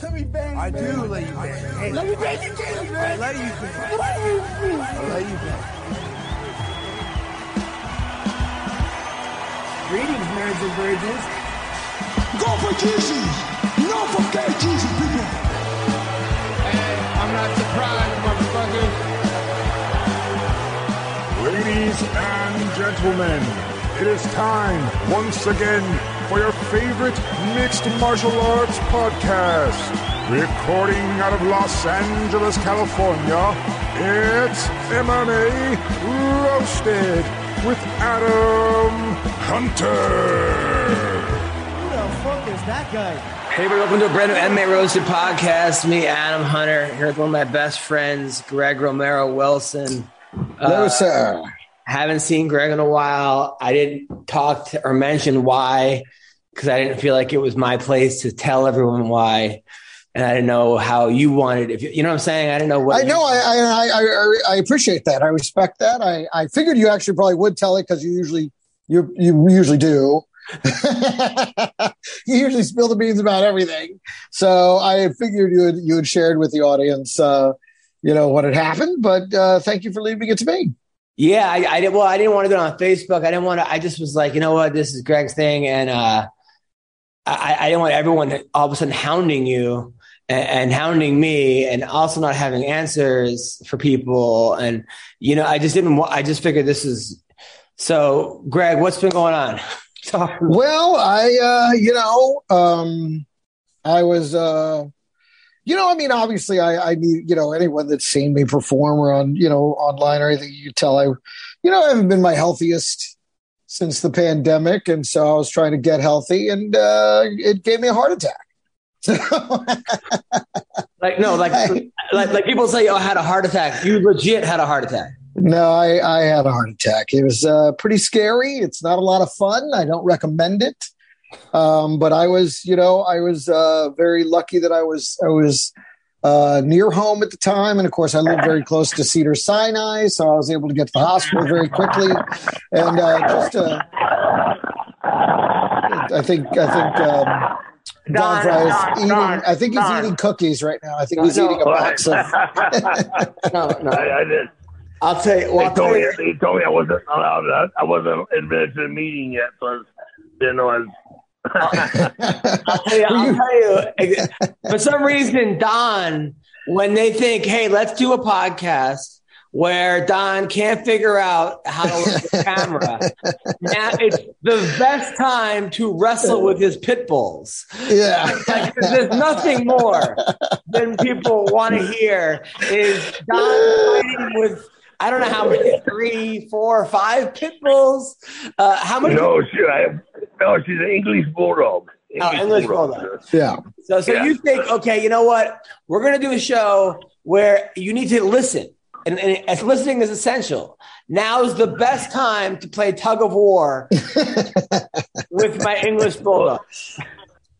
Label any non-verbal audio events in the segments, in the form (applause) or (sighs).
Let me bang. I do let you bang. Hey, let me bang you, James, man. I let you bang. I let you bang. Greetings, marrieds and virgins. Go for Jesus. No for gay Jesus, people. And I'm not surprised, motherfuckers. Ladies and gentlemen, it is time once again for your favorite mixed martial arts podcast. Recording out of Los Angeles, California, it's MMA Roasted with Adam Hunter. Who the fuck is that guy? Hey, everybody, welcome to a brand new MMA Roasted podcast. Me, Adam Hunter, here with one of my best friends, Greg Romero Wilson. Hello, uh, sir. Haven't seen Greg in a while. I didn't talk to, or mention why because I didn't feel like it was my place to tell everyone why. And I didn't know how you wanted. If you, you know what I'm saying, I didn't know what. I know. I, I I I I appreciate that. I respect that. I I figured you actually probably would tell it because you usually you you usually do. (laughs) you usually spill the beans about everything. So I figured you had you had shared with the audience, uh, you know, what had happened. But uh, thank you for leaving it to me. Yeah, I, I did. Well, I didn't want to go on Facebook. I didn't want to. I just was like, you know what, this is Greg's thing, and uh, I, I didn't want everyone all of a sudden hounding you and, and, hounding me, and also not having answers for people. And you know, I just didn't. I just figured this is so. Greg, what's been going on? (laughs) well, I, uh, you know, um, I was, uh, you know, I mean, obviously, I, I need, you know, anyone that's seen me perform or on, you know, online or anything, you tell I, you know, I haven't been my healthiest since the pandemic, and so I was trying to get healthy, and uh, it gave me a heart attack. (laughs) like no, like, like like people say, "Oh, I had a heart attack." You legit had a heart attack. No, I, I had a heart attack. It was uh, pretty scary. It's not a lot of fun. I don't recommend it. Um, but I was, you know, I was uh, very lucky that I was I was uh, near home at the time, and of course, I lived very close to Cedar Sinai, so I was able to get to the hospital very quickly. And uh, just, uh, I think, I think. Um, Don, Don is eating. Don, I think he's Don. eating cookies right now. I think he's no, eating a box of. (laughs) no, no. I, I did. I'll tell you. Well, they, told me, you. they told me I wasn't allowed. I wasn't admitted to the meeting yet, so I didn't know I was I'll, tell you, I'll tell you. For some reason, Don, when they think, "Hey, let's do a podcast," where Don can't figure out how to work the camera, now it's the best time to wrestle with his pit bulls. Yeah, like, there's nothing more than people want to hear is Don fighting with I don't know how many, (laughs) three, four, five pit bulls. Uh, how many? No, she, I, no, she's an English bulldog. English oh, English bulldog. bulldog. Yeah. So, so yeah. you think, okay, you know what? We're going to do a show where you need to listen, and, and as listening is essential. Now is the best time to play tug of war (laughs) with my English bulldog.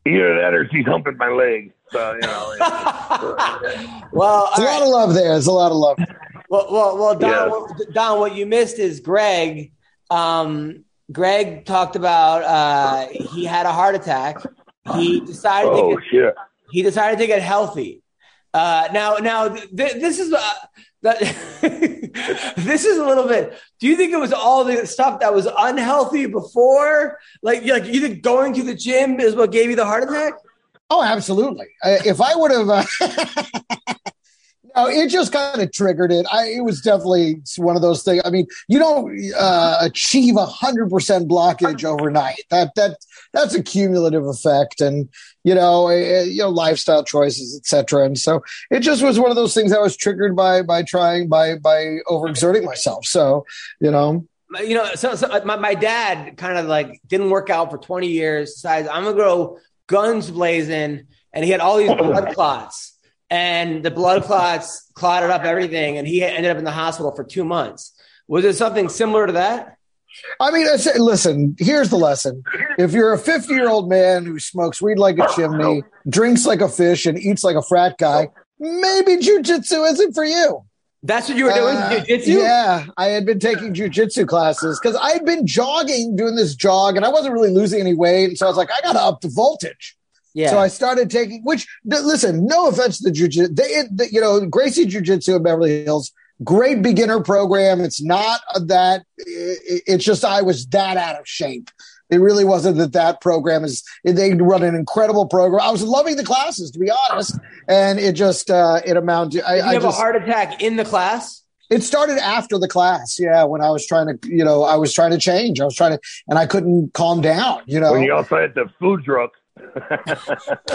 Either that, or she's humping my leg. So you know. (laughs) well, there's a lot of love there. There's a lot of love. Well, well, well, Don, yeah. what, Don, what you missed is Greg. Um, Greg talked about uh, he had a heart attack. He decided. Oh to get, shit! He decided to get healthy. Uh, now, now th- this is uh, that. (laughs) this is a little bit. Do you think it was all the stuff that was unhealthy before? Like, like you think going to the gym is what gave you the heart attack? Oh, absolutely. Uh, if I would have. (laughs) Uh, it just kind of triggered it. I, it was definitely one of those things. I mean, you don't uh, achieve a hundred percent blockage overnight. That that that's a cumulative effect, and you know, uh, you know, lifestyle choices, etc. And so it just was one of those things that was triggered by by trying by by overexerting myself. So you know, you know, so, so my, my dad kind of like didn't work out for 20 years. Decides I'm gonna go guns blazing, and he had all these blood clots and the blood clots clotted up everything, and he ended up in the hospital for two months. Was it something similar to that? I mean, I say, listen, here's the lesson. If you're a 50 year old man who smokes weed like a chimney, drinks like a fish, and eats like a frat guy, maybe jujitsu isn't for you. That's what you were doing, uh, jujitsu? Yeah, I had been taking jujitsu classes because I'd been jogging, doing this jog, and I wasn't really losing any weight. And so I was like, I got to up the voltage. Yeah. So I started taking, which listen, no offense to the jujitsu, they, they, you know, Gracie Jiu Jitsu in Beverly Hills, great beginner program. It's not that, it's just I was that out of shape. It really wasn't that that program is, they run an incredible program. I was loving the classes, to be honest. And it just, uh, it amounted, I, Did you I have just, a heart attack in the class? it started after the class. Yeah. When I was trying to, you know, I was trying to change. I was trying to, and I couldn't calm down, you know, When you also had the food truck.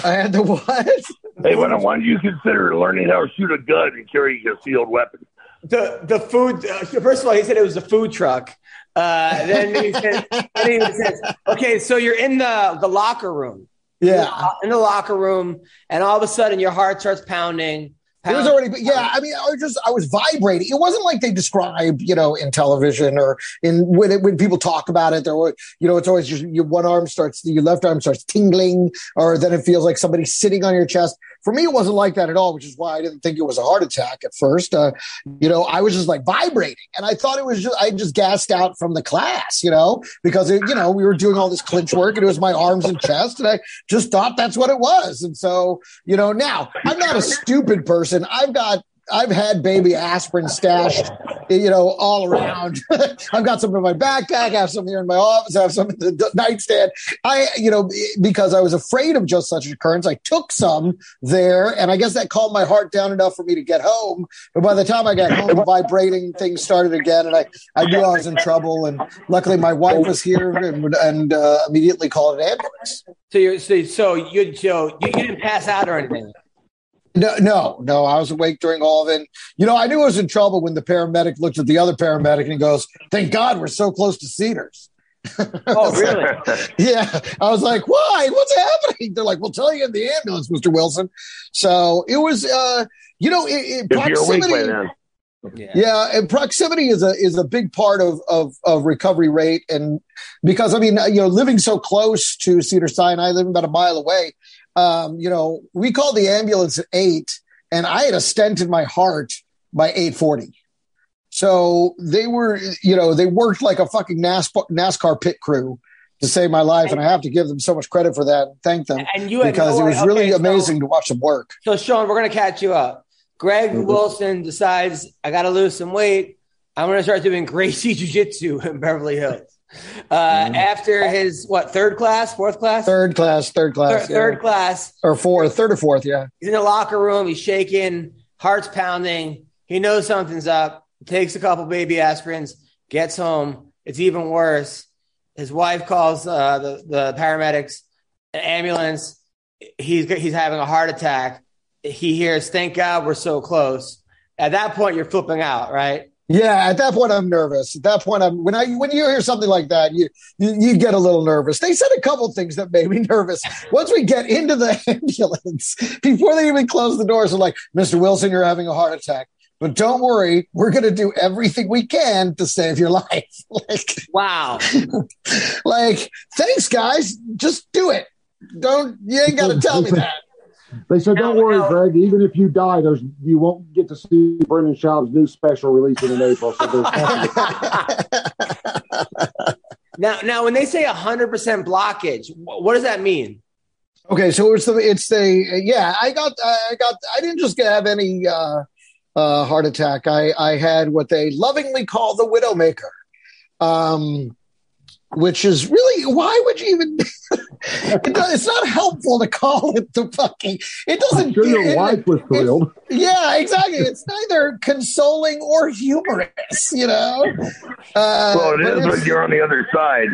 I had to what? Hey, when, when you consider learning how to shoot a gun and carry a concealed weapon? The the food. Uh, first of all, he said it was a food truck. Uh, then he said, then he says, "Okay, so you're in the the locker room, Yeah. in the locker room, and all of a sudden your heart starts pounding." It was already, yeah. I mean, I was just, I was vibrating. It wasn't like they describe, you know, in television or in when it, when people talk about it. There were, you know, it's always just your one arm starts, your left arm starts tingling, or then it feels like somebody's sitting on your chest. For me, it wasn't like that at all, which is why I didn't think it was a heart attack at first. Uh, you know, I was just like vibrating, and I thought it was just, I just gassed out from the class, you know, because it, you know, we were doing all this clinch work, and it was my arms and chest, and I just thought that's what it was, and so, you know, now I'm not a stupid person. I've got I've had baby aspirin stashed, you know, all around. (laughs) I've got some in my backpack, I have some here in my office, I have some in the nightstand. I, you know, because I was afraid of just such an occurrence, I took some there, and I guess that calmed my heart down enough for me to get home. But by the time I got home, the vibrating thing started again, and I, I knew I was in trouble. And luckily, my wife was here and, and uh, immediately called an ambulance. So you're so so you so you, you didn't pass out or anything. No, no, no. I was awake during all of it. You know, I knew I was in trouble when the paramedic looked at the other paramedic and goes, "Thank God we're so close to Cedars." Oh, (laughs) really? Yeah, I was like, "Why? What's happening?" They're like, "We'll tell you in the ambulance, Mister Wilson." So it was, uh, you know, it, it, If you're awake by proximity. Yeah. Yeah, and proximity is a is a big part of of of recovery rate, and because I mean, you know, living so close to Cedar Sinai, living about a mile away, um, you know, we called the ambulance at eight, and I had a stent in my heart by eight forty. So they were, you know, they worked like a fucking NASCAR, NASCAR pit crew to save my life, and I have to give them so much credit for that. and Thank them And you because no it was idea- really so- amazing to watch them work. So Sean, we're gonna catch you up. Greg Mhm. Wilson decides I got to lose some weight. I'm gonna start doing Gracie (laughs) Jiu Jitsu in Beverly Hills. Uh, After his what third class, fourth class, Mm-hmm. Third class, third Third- class, yeah. third class. or fourth, third or fourth, yeah. He's in the locker room. He's shaking, heart's pounding. He knows something's up. Takes a couple baby aspirins. Gets home. It's even worse. His wife calls uh, the the paramedics, an ambulance. He's he's having a heart attack. He hears, "Thank God we're so close." At that point, you're flipping out, right? Yeah, at that point I'm nervous. At that point I'm when I when you hear something like that, you you, you get a little nervous. They said a couple things that made me (laughs) nervous. Once we get into the (laughs) ambulance, before they even close the doors, they're like, "Mr. Wilson, you're having a heart attack." But don't worry, we're going to do everything we can to save your (laughs) life. like, Wow. like, thanks, guys. Just do it. Don't you ain't got to tell me that. They said, "Don't Now- worry, now- Greg. Even if you die, there's you won't get to see Brendan Schaub's new special releasing in April." So (laughs) Now, now, when they say 100% blockage, what does that mean? Okay, so it's the it's the yeah. I got I got I didn't just have any uh, uh, heart attack. I I had what they lovingly call the widowmaker, um, which is really why would you even? (laughs) it does, it's not helpful to call it the fucking. It doesn't. I'm sure your it- wife was thrilled. yeah, exactly. It's neither consoling or humorous. You know. Uh, Well, it but is it's- when you're on the other side.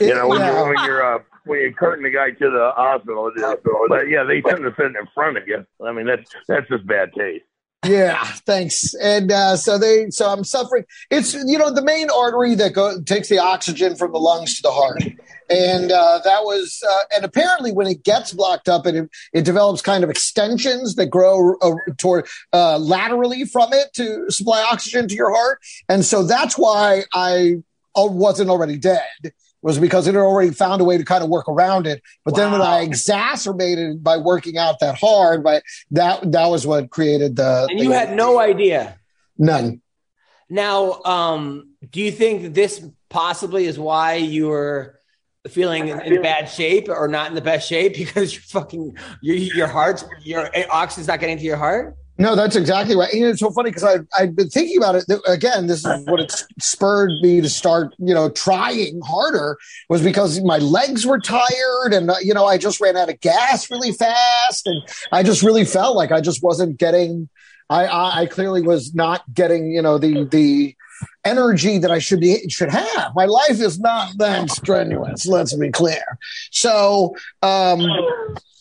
it- You know, when yeah. you're when you're uh, when you're carting the guy to the hospital. It is. But yeah, they tend to sit in front of you. I mean, that's that's just bad taste. Yeah, thanks. And uh, so they, so I'm suffering. It's you know the main artery that go, takes the oxygen from the lungs to the heart, and uh, that was uh, and apparently when it gets blocked up, it it develops kind of extensions that grow uh, toward uh, laterally from it to supply oxygen to your heart, and so that's why I uh, wasn't already dead. Was because it had already found a way to kind of work around it, but then when I exacerbated it by working out that hard, by that that was what created the. And you the- had no idea. None. Now, um, do you think this possibly is why you were feeling in, in bad shape or not in the best shape (laughs) because your fucking your your heart's your oxygen's not getting to your heart? No, that's exactly right. And it's so funny because I've, I've been thinking about it. Again, this is what it spurred me to start, you know, trying harder was because my legs were tired and, uh, you know, I just ran out of gas really fast. And I just really felt like I just wasn't getting, I, I, I clearly was not getting, you know, the, the, energy that I should be should have. My life is not that strenuous. Let's be clear. So, um,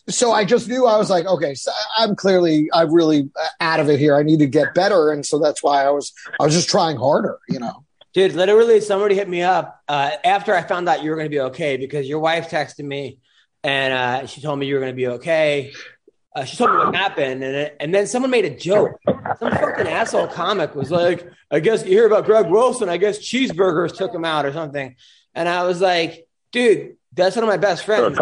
so I just knew I was like, okay, so I'm clearly I'm really out of it here. I need to get better, and so that's why I was I was just trying harder, you know. Dude, literally, somebody hit me up uh, after I found out you were going to be okay because your wife texted me and uh, she told me you were going to be okay. Uh, she told me what happened, and and then someone made a joke. Some fucking asshole comic was like, "I guess you hear about Greg Wilson. I guess cheeseburgers took him out or something." And I was like, "Dude, that's one of my best friends.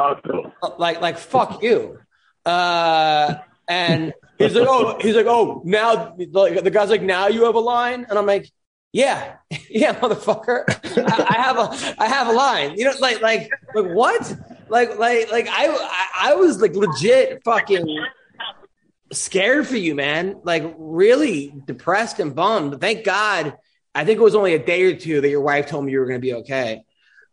Like, like fuck you." Uh, and he's like, "Oh, he's like, oh, now like, the guy's like, now you have a line," and I'm like, "Yeah, (laughs) yeah, motherfucker, I, I have a, I have a line." You know, like, like, like what? like like like I I was like legit fucking scared for you, man. Like really depressed and bummed. Thank God. I think it was only a day or two that your wife told me you were going to be okay.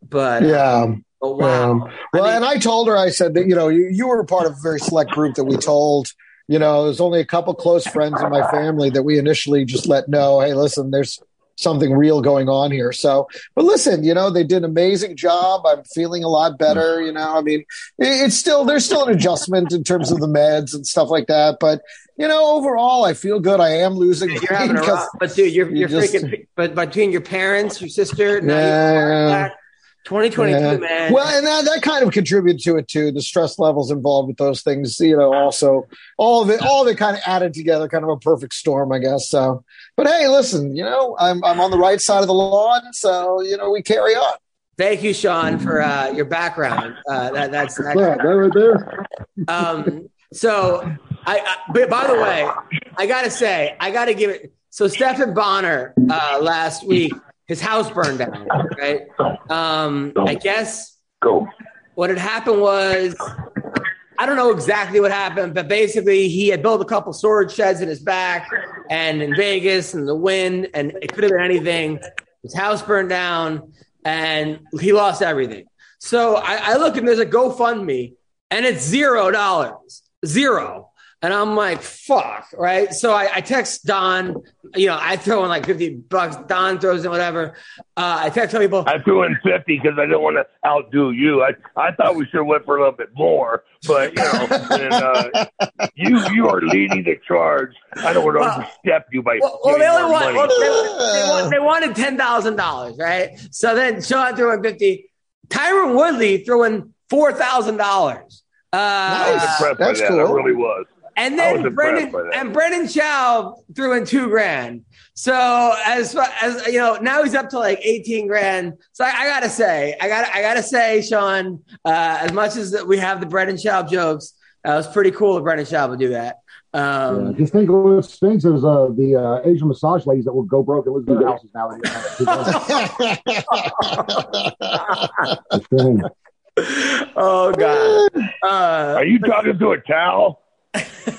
But yeah. But wow. Um, well, I mean, and I told her, I said that, you know, you, you were part of a very select group that we told, you know, there's only a couple close friends in my family that we initially just let know, hey, listen, there's something real going on here. So, but listen, you know, they did an amazing job. I'm feeling a lot better. You know, I mean, it's still, there's still an adjustment in terms of the meds and stuff like that. But, you know, overall, I feel good. I am losing. You're having a rough, but dude, you're, you're, just, freaking, but between your parents, your sister, yeah, 2022, yeah. man. Well, and that, that kind of contributed to it too. The stress levels involved with those things, you know, also all of it, all of it kind of added together, kind of a perfect storm, I guess. So, but hey, listen, you know, I'm, I'm on the right side of the lawn. So, you know, we carry on. Thank you, Sean, for uh, your background. Uh, that, that's that, yeah, that right there. Um, so, I, I, but by the way, I got to say, I got to give it. So, Stephan Bonnar uh, last week his house burned down, right? Um, I guess Go. what had happened was I don't know exactly what happened, but basically he had built a couple storage sheds in his back and in Vegas and the wind, and it could have been anything. His house burned down and he lost everything. So I, I look and there's a GoFundMe and it's zero dollars, zero. And I'm like, fuck, right? So I, I, text Don, you know, I throw in like 50 bucks. Don throws in whatever. Uh, I text people. I threw in 50 because I didn't want to outdo you. I, I thought we should have went for a little bit more, but you know, (laughs) and, uh, you you are leading the charge. I don't want to well, overstep you by. Well, well they only want, well, they, they, want, they wanted ten thousand dollars, right? So then Sean threw in 50. Tyron Woodley threw in four thousand dollars. Uh, I was impressed by that. Cool. I really was. And then Brendan and Brendan Schaub threw in two grand. So as as you know, now he's up to like eighteen grand. So I, I gotta say, I gotta I gotta say, Sean, uh, as much as we have the Brendan Schaub jokes, uh, it was pretty cool if Brendan Schaub would do that. Um, yeah, just think of what stinks is uh, the uh, Asian massage ladies that will go broke and lose their houses now. (laughs) oh God! Uh, Are you talking to a towel?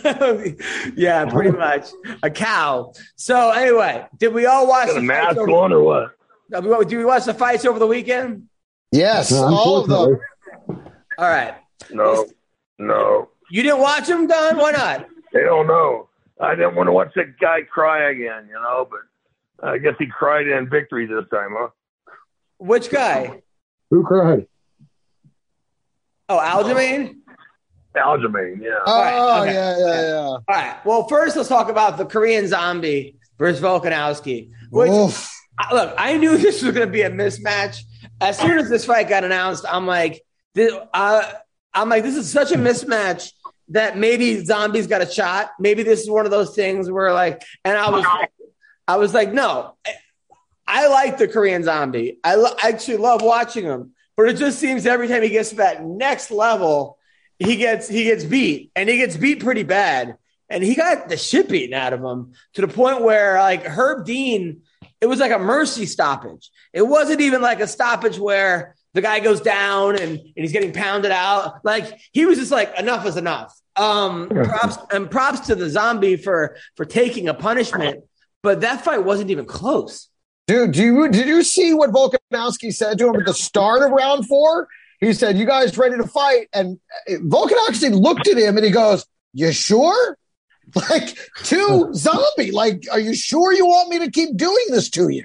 (laughs) yeah, pretty much a cow. So anyway, did we all watch the mask over- on or what? Uh, did we watch the fights over the weekend? Yes, all of them. All right. No, no. You didn't watch them, Don? Why not? Hell no. I didn't want to watch that guy cry again, you know, but I guess he cried in victory this time, huh? Which guy? Who cried? Oh, Aljamain? Aljamain, yeah. Oh, right, okay. yeah, yeah, yeah. All right. Well, first, let's talk about the Korean Zombie versus Volkanovski. Which, look, I knew (laughs) this was going to be a mismatch. As soon as this fight got announced, I'm like, this, uh, I'm like, this is such a mismatch that maybe Zombie's got a shot. Maybe this is one of those things where, like, and I was, I was like, no, I like the Korean Zombie. I, lo- I actually love watching him, but it just seems every time he gets to that next level he gets he gets beat and he gets beat pretty bad and he got the shit beaten out of him to the point where like Herb Dean it was like a mercy stoppage it wasn't even like a stoppage where the guy goes down and, and he's getting pounded out. Like he was just like, enough is enough. Um, props and props to the zombie for for taking a punishment, but that fight wasn't even close. Dude, do you, did you see what Volkanovski said to him at the start of round four? He said, "You guys ready to fight?" And uh, Volkanovski looked at him and he goes, "You sure?" (laughs) Like two (laughs) zombie, like, are you sure you want me to keep doing this to you?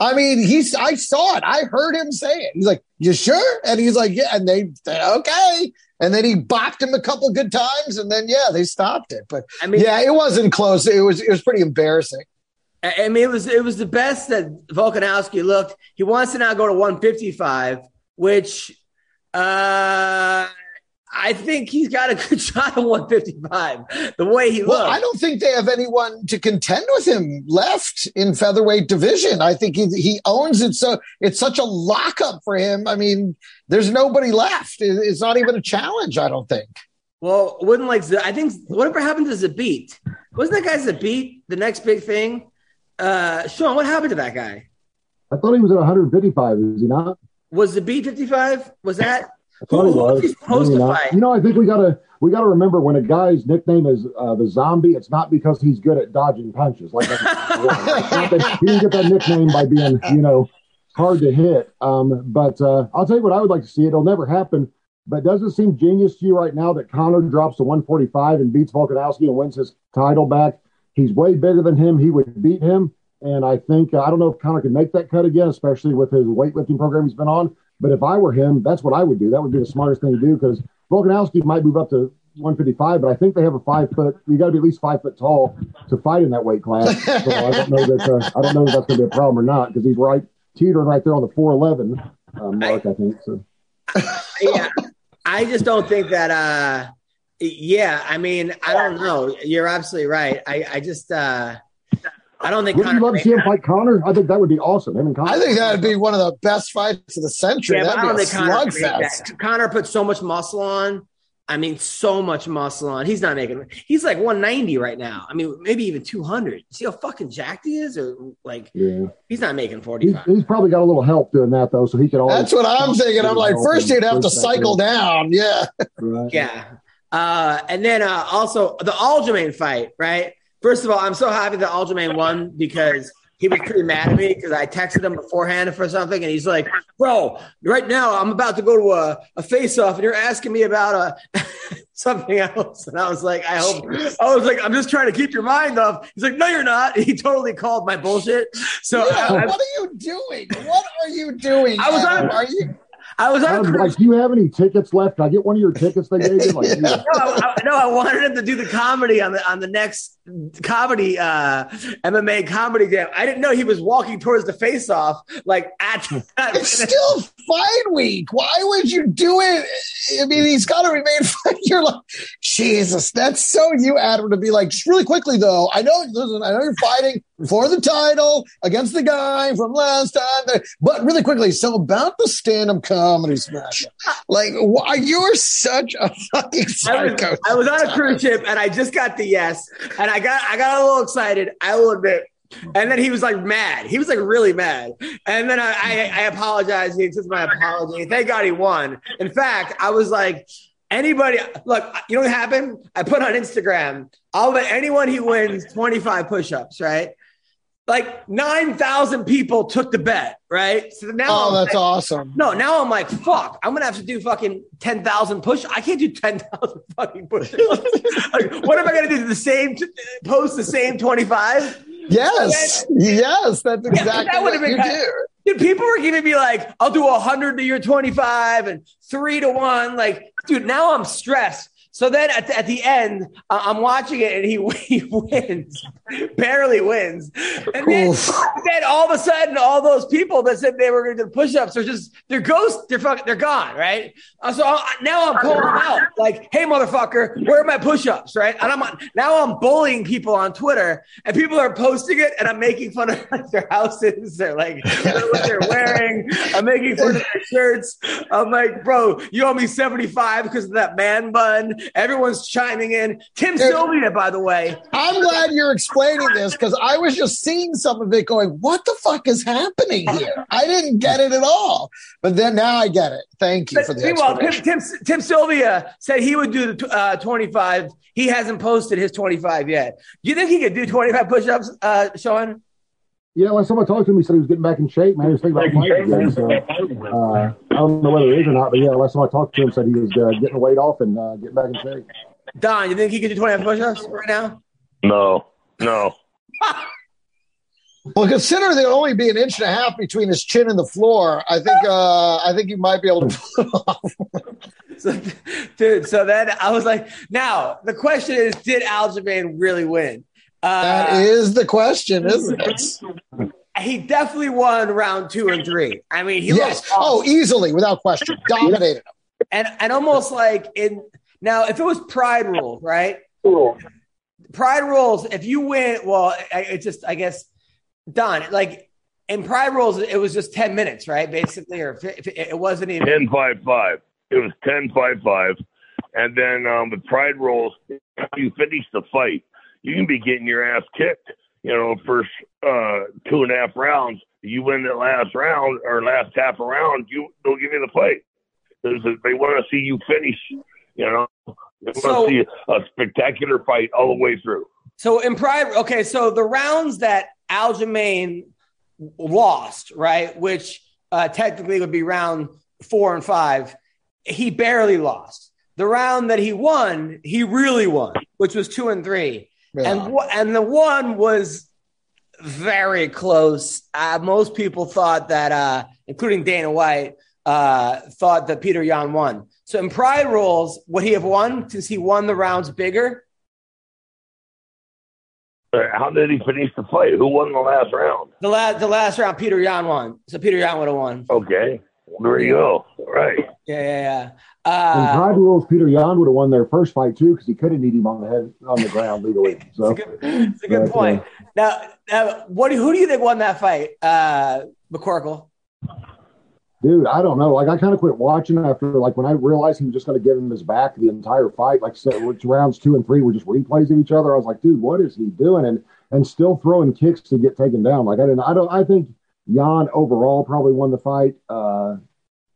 I mean, he's. I saw it. I heard him say it. He's like, "You sure?" And he's like, "Yeah." And they said, "Okay." And then he bopped him a couple good times, and then yeah, they stopped it. But I mean- yeah, it wasn't close. It was. It was pretty embarrassing. I mean, it was it was the best that Volkanovski looked. He wants to now go to 155, which uh, I think he's got a good (laughs) shot at 155. The way he Well, looked. I don't think they have anyone to contend with him left in featherweight division. I think he, he owns it. So it's such a lockup for him. I mean, there's nobody left. It's not even a challenge. I don't think. Well, wouldn't like I think whatever happened to Zabit? Wasn't that guy Zabit the next big thing? Uh, Sean, what happened to that guy? I thought he was at 155. Is he not? Was the B fifty five? Was that? I thought he Who- who was was. he supposed to fight? You know, I think we gotta we gotta remember when a guy's nickname is uh, the zombie, it's not because he's good at dodging punches. Like that's- not (laughs) that he didn't get that nickname by being, you know, hard to hit. Um, but uh, I'll tell you what I would like to see. It'll never happen. But does it seem genius to you right now that Conor drops to 145 and beats Volkanovski and wins his title back? He's way bigger than him. He would beat him. And I think, I don't know if Conor can make that cut again, especially with his weightlifting program he's been on. But if I were him, that's what I would do. That would be the smartest thing to do because Volkanovski might move up to 155, but I think they have a five foot. You got to be at least five foot tall to fight in that weight class. (laughs) So I don't know that. Uh, I don't know if that's going to be a problem or not because he's right teetering right there on the 411 uh, mark. I think so. yeah, I just don't think that. uh Yeah, I mean, I don't know. You're absolutely right. I, I just, uh I don't think Would you Conor. love to see him fight Conor? I think that would be awesome. Him and Conor. I think that would be one of the best fights of the century. Yeah, but I That'd don't a think Conor can that. Conor put so much muscle on. I mean, so much muscle on. He's not making. He's like 190 right now. I mean, maybe even 200. See how fucking jacked he is, or like Yeah, he's not making he's, 45. he's probably got a little help doing that though, so he could always. That's what I'm thinking. I'm like, first you'd have to cycle good. down. Yeah. Right. Yeah. Uh, and then uh, also the Aljamain fight, right? First of all, I'm so happy that Aljamain won because he was pretty mad at me because I texted him beforehand for something, and he's like, "Bro, right now I'm about to go to a, a face off, and you're asking me about uh, a (laughs) something else." And I was like, "I hope." I was like, "I'm just trying to keep your mind off." He's like, "No, you're not." (laughs) He totally called my bullshit. So Yeah, I, what are you doing? What are you doing? I was Adam? on- Are you? I was on a I'm cruise like, do you have any tickets left? Can I get one of your tickets they gave you? Like, yeah. (laughs) no, I, I- no, I wanted him to do the comedy on the on the next comedy uh MMA comedy jam. I didn't know he was walking towards the face off like at (laughs) It's still fight week. Why would you do it? I mean, he's got to remain (laughs) fight. You're like, Jesus, that's so you, Adam, to be like, just really quickly though. I know, listen, I know you're fighting for the title against the guy from last time, but really quickly. So about the stand-up comedy smash, like, why you're such a fucking I was, psycho. I was on a cruise ship and I just got the yes and I got I got a little excited. I will admit. And then he was like mad. He was like really mad. And then I, I, I apologized. He accepted my apology. Thank God he won. In fact, I was like, anybody, look, you know what happened? I put on Instagram, I'll bet anyone he wins 25 push ups, right? Like 9,000 people took the bet, right? So now Oh, I'm that's like- awesome. no, now I'm like, fuck, I'm gonna have to do fucking 10,000 push. I can't do 10,000 (laughs) fucking push. (laughs) like, what am I gonna do? The same, t- post the same 25? Yes, yes, that's that exactly would've what been you kind-. Dude, people were giving me like, I'll do 100 to your 25 and three to one. Like, dude, now I'm stressed. So then at the, at the end, uh, I'm watching it and he, (laughs) he wins, barely wins. And then, then all of a sudden, all those people that said they were going to do push-ups are just they're ghosts. They're fucking they're gone, right? Uh, so I, now I'm calling them out, like, "Hey, motherfucker, where are my push-ups?" Right? And I'm on, now I'm bullying people on Twitter, and people are posting it, and I'm making fun of like, (laughs) their houses, they're like what they're wearing. I'm making fun of their shirts. I'm like, bro, you owe me 75 because of that man bun. Everyone's chiming in. Tim Sylvia, by the way. I'm glad you're explaining this because I was just seeing some of it going, what the fuck is happening here? I didn't get it at all. But then now I get it. Thank you for the Meanwhile, Tim. Tim, Tim Sylvia said he would do the uh, 25. He hasn't posted his 25 yet. Do you think he could do 25 push ups, uh, Sean? Yeah, last time I talked to him, he said he was getting back in shape. Man, he was thinking about fighting again. So uh, I don't know whether it is or not, but yeah, last time I talked to him, said he was uh, getting the weight off and uh, getting back in shape. Don, you think he could do 25 push ups right now? No, no. (laughs) Well, consider there'll only be an inch and a half between his chin and the floor. I think uh, I think you might be able to pull it off. (laughs) So, dude, so then I was like, now the question is, did Aljamain really win? Uh, That is the question, isn't it? he definitely won round two and three. I mean, he Yes. looked Oh, awesome. easily, without question. Dominated him. and and almost like in now, if it was Pride rules, right? Pride rules. If you win, well, I- it's just I guess done. Like in Pride rules, it was just ten minutes, right? Basically, or if it, it wasn't even. 10 5 5. It was 10 5 5. And then um, with Pride rules, you finish the fight, you can be getting your ass kicked, you know, first uh, two and a half rounds. You win the last round or last half a round, you they'll give you the fight. They want to see you finish, you know. They want to So- see a spectacular fight all the way through. So in Pride, okay, so the rounds that Aljamain lost, right, which uh, technically would be round four and five, he barely lost. The round that he won, he really won, which was two and three. Yeah. And and the one was very close. Uh, most people thought that, uh, including Dana White, uh, thought that Petr Yan won. So in Pride rules, would he have won since he won the rounds bigger? Uh, How did he finish the fight? Who won the last round? The last the last round, Petr Yan won. So Petr Yan would have won. Okay, there you go. Right. Yeah, yeah, yeah. In Uh, Pride rules, Petr Yan would have won their first fight too because he couldn't need him on the head on the ground legally. (laughs) So it's a good, it's a good But, uh, point. Now, now, what do, who do you think won that fight, uh, McCorkle? Dude, I don't know. Like, I kind of quit watching after, like, when I realized he was just going to give him his back the entire fight. Like, so, which rounds two and three were just replays of each other. I was like, dude, what is he doing? And and still throwing kicks to get taken down. Like, I didn't. I don't. I think Yan overall probably won the fight. Uh,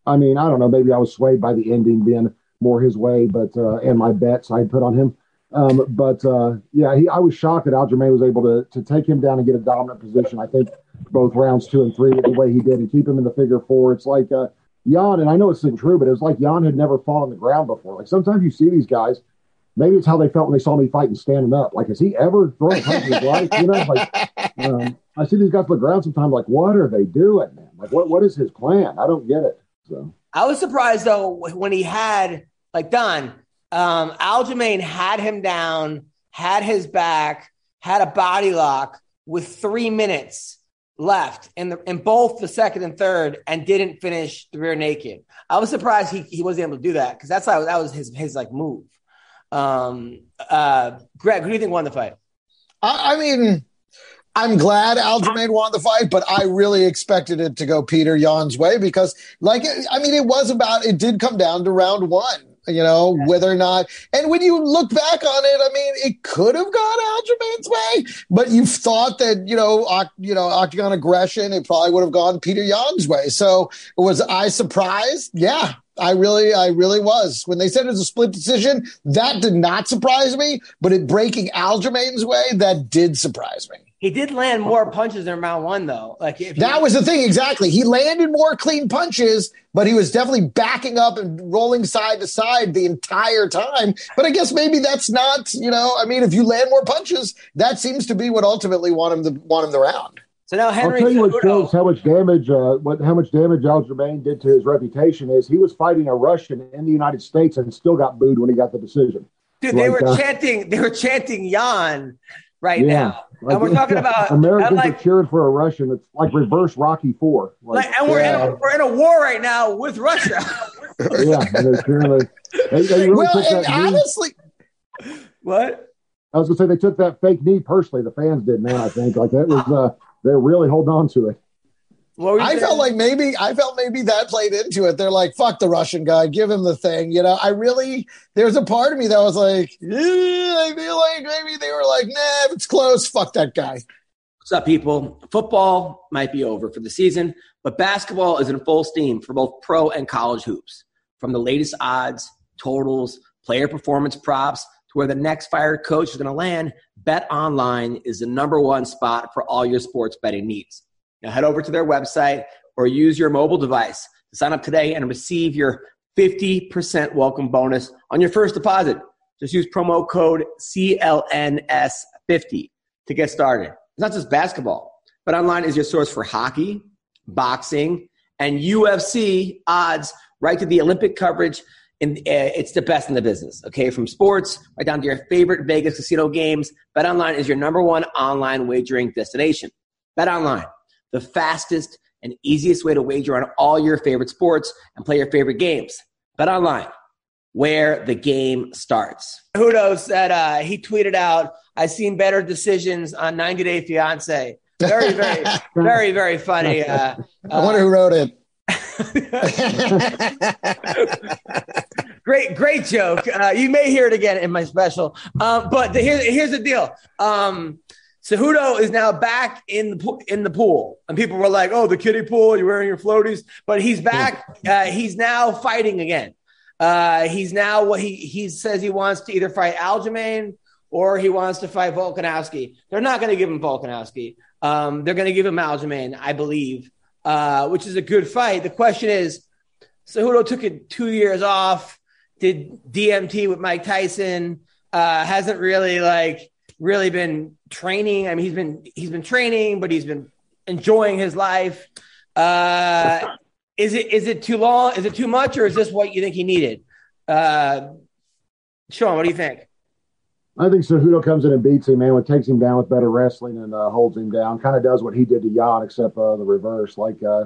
I mean, I don't know. Maybe I was swayed by the ending being more his way, but uh, and my bets I put on him. Um, but uh, yeah, he, I was shocked that Aljamain was able to to take him down and get a dominant position. I think both rounds two and three the way he did and keep him in the figure four. It's like uh, Yan, and I know it's not true, but it was like Yan had never fought on the ground before. Like sometimes you see these guys, maybe it's how they felt when they saw me fighting standing up. Like, has he ever thrown a punch in his life? You know, like um, I see these guys on the ground sometimes. Like, what are they doing, man? Like, what what is his plan? I don't get it. So I was surprised though when he had like Don um, Aljamain had him down, had his back, had a body lock with three minutes left in the in both the second and third, and didn't finish the rear naked. I was surprised he, he wasn't able to do that because that's how that was his his like move. Um, uh, Greg, who do you think won the fight? I, I mean, I'm glad Aljamain won the fight, but I really expected it to go Petr Yan's way because, like, I mean, it was about, it did come down to round one, you know, whether or not, and when you look back on it, I mean, it could have gone Aljamain's way, but you thought that, you know, you know, octagon aggression, it probably would have gone Petr Yan's way. So was I surprised? Yeah. I really, I really was. When they said it was a split decision, that did not surprise me. But it breaking Aljamain's way, that did surprise me. He did land more punches in round one though. Like if That you- was the thing, exactly. He landed more clean punches, but he was definitely backing up and rolling side to side the entire time. But I guess maybe that's not, you know, I mean, if you land more punches, that seems to be what ultimately won him the won him the round. so now Henry I'll tell you what Cejudo- shows how much damage uh, what how much damage Aljamain did to his reputation is he was fighting a Russian in the United States and still got booed when he got the decision. Dude, they were uh, chanting. They were chanting Yan right Yeah. now, and we're talking about (laughs) Americans and like, are cheering for a Russian. It's like reverse Rocky Four. like, and we're in a, we're in a war right now with Russia. (laughs) yeah, and they're cheering. They, they, they really well, took and that knee. honestly, what? I was gonna say they took that fake knee personally. The fans did, man. I think like that was uh, they're really holding on to it. What were you I saying? felt like maybe I felt maybe that played into it. They're like, "Fuck the Russian guy, give him the thing." You know, I really there's a part of me that was like, eh, I feel like maybe they were like, "Nah, if it's close, fuck that guy." What's up, people? Football might be over for the season, but basketball is in full steam for both pro and college hoops. From the latest odds, totals, player performance props, to where the next fired coach is going to land, Bet Online is the number one spot for all your sports betting needs. Now head over to their website or use your mobile device to sign up today and receive your 50% welcome bonus on your first deposit. Just use promo code CLNS50 to get started. It's not just basketball, BetOnline is your source for hockey, boxing, and UFC odds right to the Olympic coverage. And uh, it's the best in the business, okay? From sports right down to your favorite Vegas casino games, BetOnline is your number one online wagering destination. BetOnline, the fastest and easiest way to wager on all your favorite sports and play your favorite games. Bet online, where the game starts. Hudo said uh, he tweeted out, "I've seen better decisions on 90 Day Fiance." Very, very, (laughs) very, very funny. Uh, I wonder who wrote it. (laughs) great, great joke. Uh, you may hear it again in my special. Um, but the, here, here's the deal. Um, Cejudo is now back in the pool, in the pool, and people were like, "Oh, the kiddie pool, you're wearing your floaties," but he's back. Uh, he's now fighting again. Uh, he's now what he he says he wants to either fight Aljamain or he wants to fight Volkanovski. They're not going to give him Volkanovski. Um, they're going to give him Aljamain, I believe, uh, which is a good fight. The question is, Cejudo took it two years off, did DMT with Mike Tyson, uh, hasn't really like really been training. I mean, he's been he's been training, but he's been enjoying his life. Uh, is it is it too long? Is it too much, or is this what you think he needed? Uh, Sean, what do you think? I think Cejudo comes in and beats him, man. What takes him down with better wrestling and uh, holds him down. Kind of does what he did to Yan, except uh, the reverse. Like uh,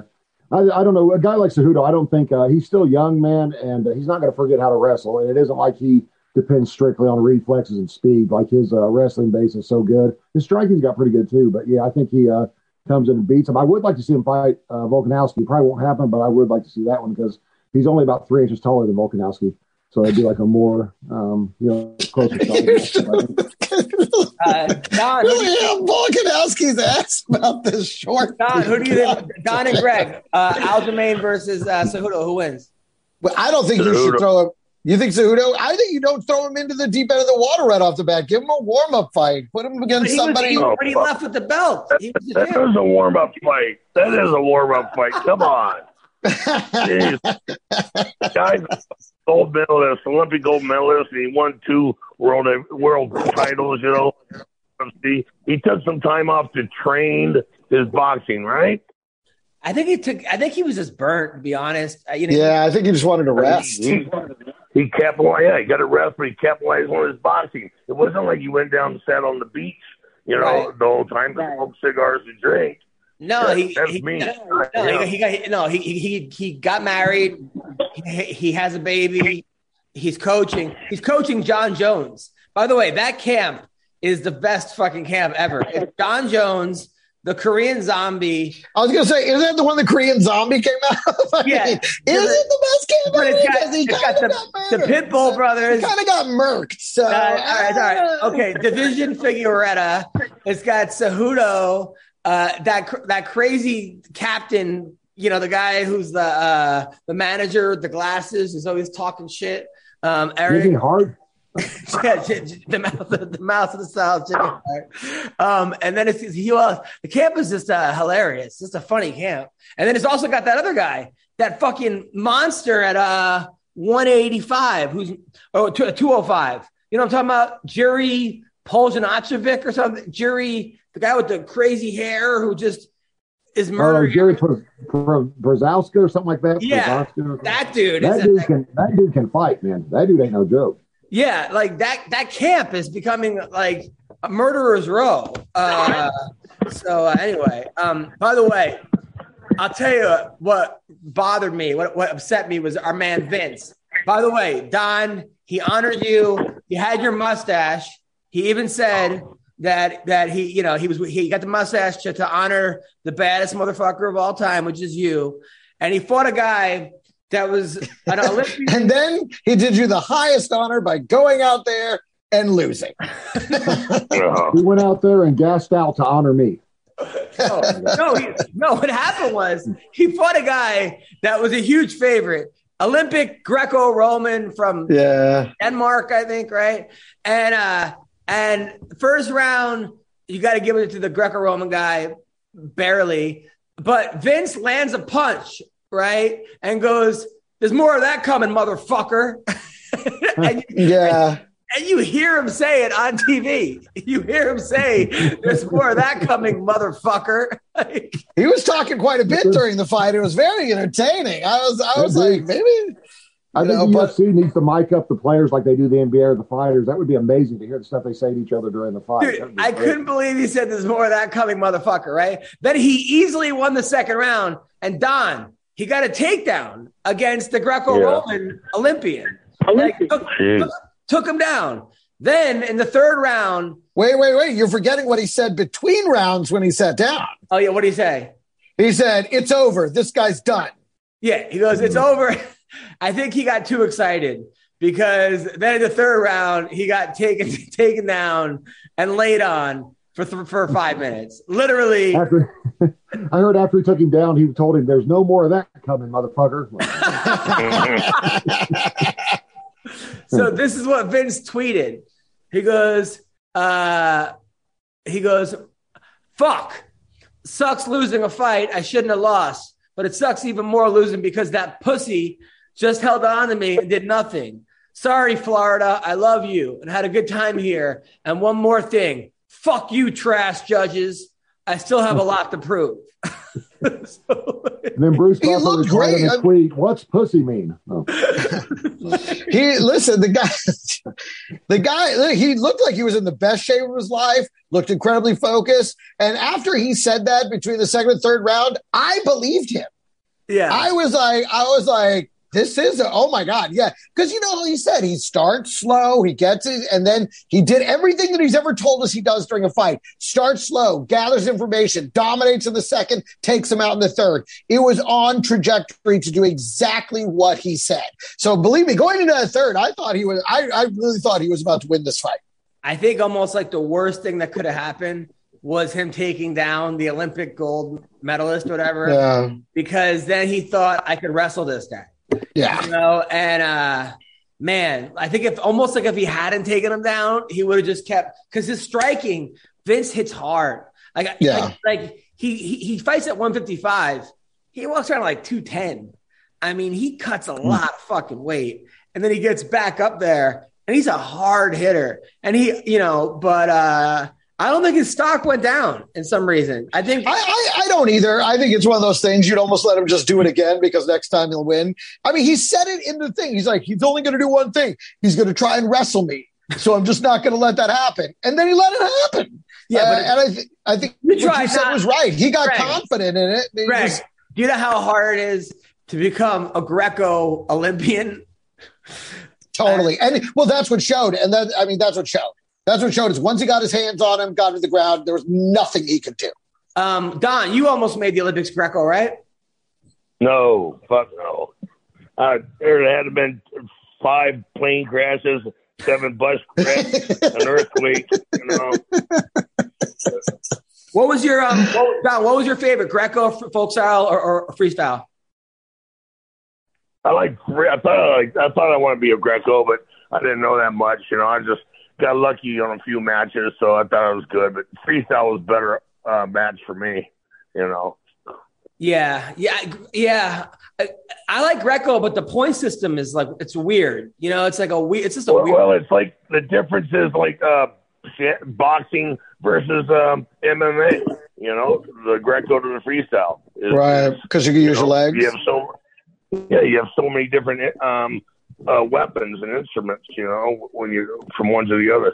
I, I don't know, a guy like Cejudo, I don't think uh, he's still young, man, and uh, he's not going to forget how to wrestle. And it isn't like he depends strictly on reflexes and speed. Like his uh, wrestling base is so good. His striking's got pretty good too. But yeah, I think he uh, comes in and beats him. I would like to see him fight uh, Volkanovski. Probably won't happen, but I would like to see that one because he's only about three inches taller than Volkanovski. So it'd be like a more, um, you know, closer. (laughs) Uh, Don, who do Really, you yeah, Volkanovski's asked about this short. Don, who do you think? Don and Greg, uh, Aljamain versus uh, Cejudo. Who wins? But I don't think you should throw him. You think Cejudo? I think you don't throw him into the deep end of the water right off the bat. Give him a warm up fight. Put him against he, was, somebody. he already left with the belt. He was the That champ. a warm up fight. That is a warm up fight. Come on. (laughs) Jeez. Guy's gold medalist, Olympic gold medalist, and he won two world world titles. You know, he he took some time off to train his boxing, right? I think he took. I think he was just burnt. To be honest, uh, you know, yeah, I think he just wanted to rest. He, he capitalized. Yeah, he got a rest, but he capitalized on his boxing. It wasn't like he went down and sat on the beach, you know, Right. the whole time to smoke cigars and drink. No, That- he, that's he, me. no, he, he got no, he, he he he got married. He, he has a baby. He's coaching. He's coaching Jon Jones. By the way, that camp is the best fucking camp ever. It's Jon Jones, the Korean zombie. I was gonna say, isn't that the one the Korean zombie came out of? (laughs) I Yeah. mean, is it the best game But ever? it's got, he it's got kinda the, got the. Pitbull brothers. He kind of got murked. So Uh, all right, all right. Okay, Deiveson Figueiredo. It's got Cejudo, uh, that that crazy captain. You know, the guy who's the uh, the manager, with the glasses, who's always talking shit. Um, Making Eric, hard. Yeah, j- j- the mouth, the mouth of the south. Um, and then it's he was the camp is just uh, hilarious, just a funny camp. And then it's also got that other guy, that fucking monster at uh 185, who's oh two- 205. You know what I'm talking about? Jerry Polzanachovic or something. Jerry, the guy with the crazy hair who just is Oh, murdering. Jerry Br- Br- Brzezowska or something like that. Yeah, Brzezowska. that dude. That is dude can. That dude can fight, man. That dude ain't no joke. Yeah, like that that camp is becoming like a murderer's row. Uh, so uh, anyway, um, by the way, I'll tell you what bothered me, what what upset me was our man Vince. By the way, Don, he honored you. He had your mustache. He even said that that he you know he was he got the mustache to, to honor the baddest motherfucker of all time, which is you, and he fought a guy that was an (laughs) Olympian. and then he did you the highest honor by going out there and losing. (laughs) (laughs) He went out there and gassed out to honor me. no, no, he, no. What happened was he fought a guy that was a huge favorite, Olympic Greco-Roman from Yeah. Denmark, I think, right? And uh, and first round, you got to give it to the Greco-Roman guy, barely. But Vince lands a punch, right, and goes, "There's more of that coming, motherfucker." (laughs) and, (laughs) Yeah. and you hear him say it on TV. You hear him say, "There's more of that coming, motherfucker." Like, (laughs) He was talking quite a bit during the fight. It was very entertaining. I was I was Agreed. like, maybe I You think know, the but- UFC needs to mic up the players like they do the NBA or the fighters. That would be amazing to hear the stuff they say to each other during the fight. Dude, I great. couldn't believe he said there's more of that coming, motherfucker, right? Then he easily won the second round. And Don, he got a takedown against the Greco Roman Olympian. Like, took, took, took him down. Then in the third round, wait, wait, wait. You're forgetting what he said between rounds when he sat down. oh, yeah, what did he say? He said, It's over. This guy's done. Yeah, he goes, it's mm-hmm. over. (laughs) I think he got too excited because then in the third round, he got taken (laughs) taken down and laid on for, th- for five minutes. Literally. After (laughs) I heard after he took him down, he told him, "There's no more of that coming, motherfucker." (laughs) So this is what Vince tweeted. He goes, uh, he goes, fuck. Sucks losing a fight. I shouldn't have lost. But it sucks even more losing because that pussy just held on to me and did nothing. Sorry, Florida. I love you and had a good time here. And one more thing. Fuck you, trash judges. I still have a lot to prove. (laughs) So- (laughs) And then Bruce He Buffer looked replied in great. a tweet, "What's pussy mean?" Oh. (laughs) He listen, the guy (laughs) the guy he looked like he was in the best shape of his life, looked incredibly focused. And after he said that between the second and third round, I believed him. yeah. I was like, I was like, this is a, oh my god, yeah, because you know he said he starts slow, he gets it, and then he did everything that he's ever told us he does during a fight. Starts slow, gathers information, dominates in the second, takes him out in the third. It was on trajectory to do exactly what he said. So believe me, going into the third, I thought he was, I, I really thought he was about to win this fight. I think almost like the worst thing that could have happened was him taking down the Olympic gold medalist, or whatever, Yeah, because then he thought I could wrestle this guy. Yeah, You know, and uh man, I think if almost like if he hadn't taken him down, he would have just kept because his striking, Vince hits hard. Like, Yeah. like, like he, he he fights at 155. He walks around like 210. I mean, he cuts a lot of fucking weight. And then he gets back up there and he's a hard hitter. And he, you know, but uh I don't think his stock went down in some reason. I think I, I, I don't either. I think it's one of those things you'd almost let him just do it again because next time he'll win. I mean, he said it in the thing. He's like, he's only going to do one thing. He's going to try and wrestle me. So I'm just not going to let that happen. And then he let it happen. Yeah, Uh, but and I, th- I think You what you tried said not- was right. He got Greg. confident in it. Greg, just- do you know how hard it is to become a Greco Olympian? totally. And well, that's what showed. And that, I mean, that's what showed. That's what showed is once he got his hands on him, got to the ground, there was nothing he could do. Um, Don, you almost made the Olympics Greco, right? No, fuck no. Uh, there had been five plane crashes, seven bus (laughs) crashes, an earthquake. You know, What was your um, what, Don? What was your favorite Greco, f- folk style, or, or freestyle? I like. I thought I like. I thought I wanted to be a Greco, but I didn't know that much. You know, I just got lucky on a few matches, so I thought it was good. But freestyle was better uh, match for me. You know. Yeah, yeah, yeah. I, I like Greco, but the point system is like it's weird. You know, it's like a weird. It's just a Well, weird. well, it's like the difference is like uh, boxing versus um, MMA. You know, the Greco to the freestyle. Is, Right. Because you can use your know, legs. You have so yeah, you have so many different um, uh, weapons and instruments. You know, when you from one to the other.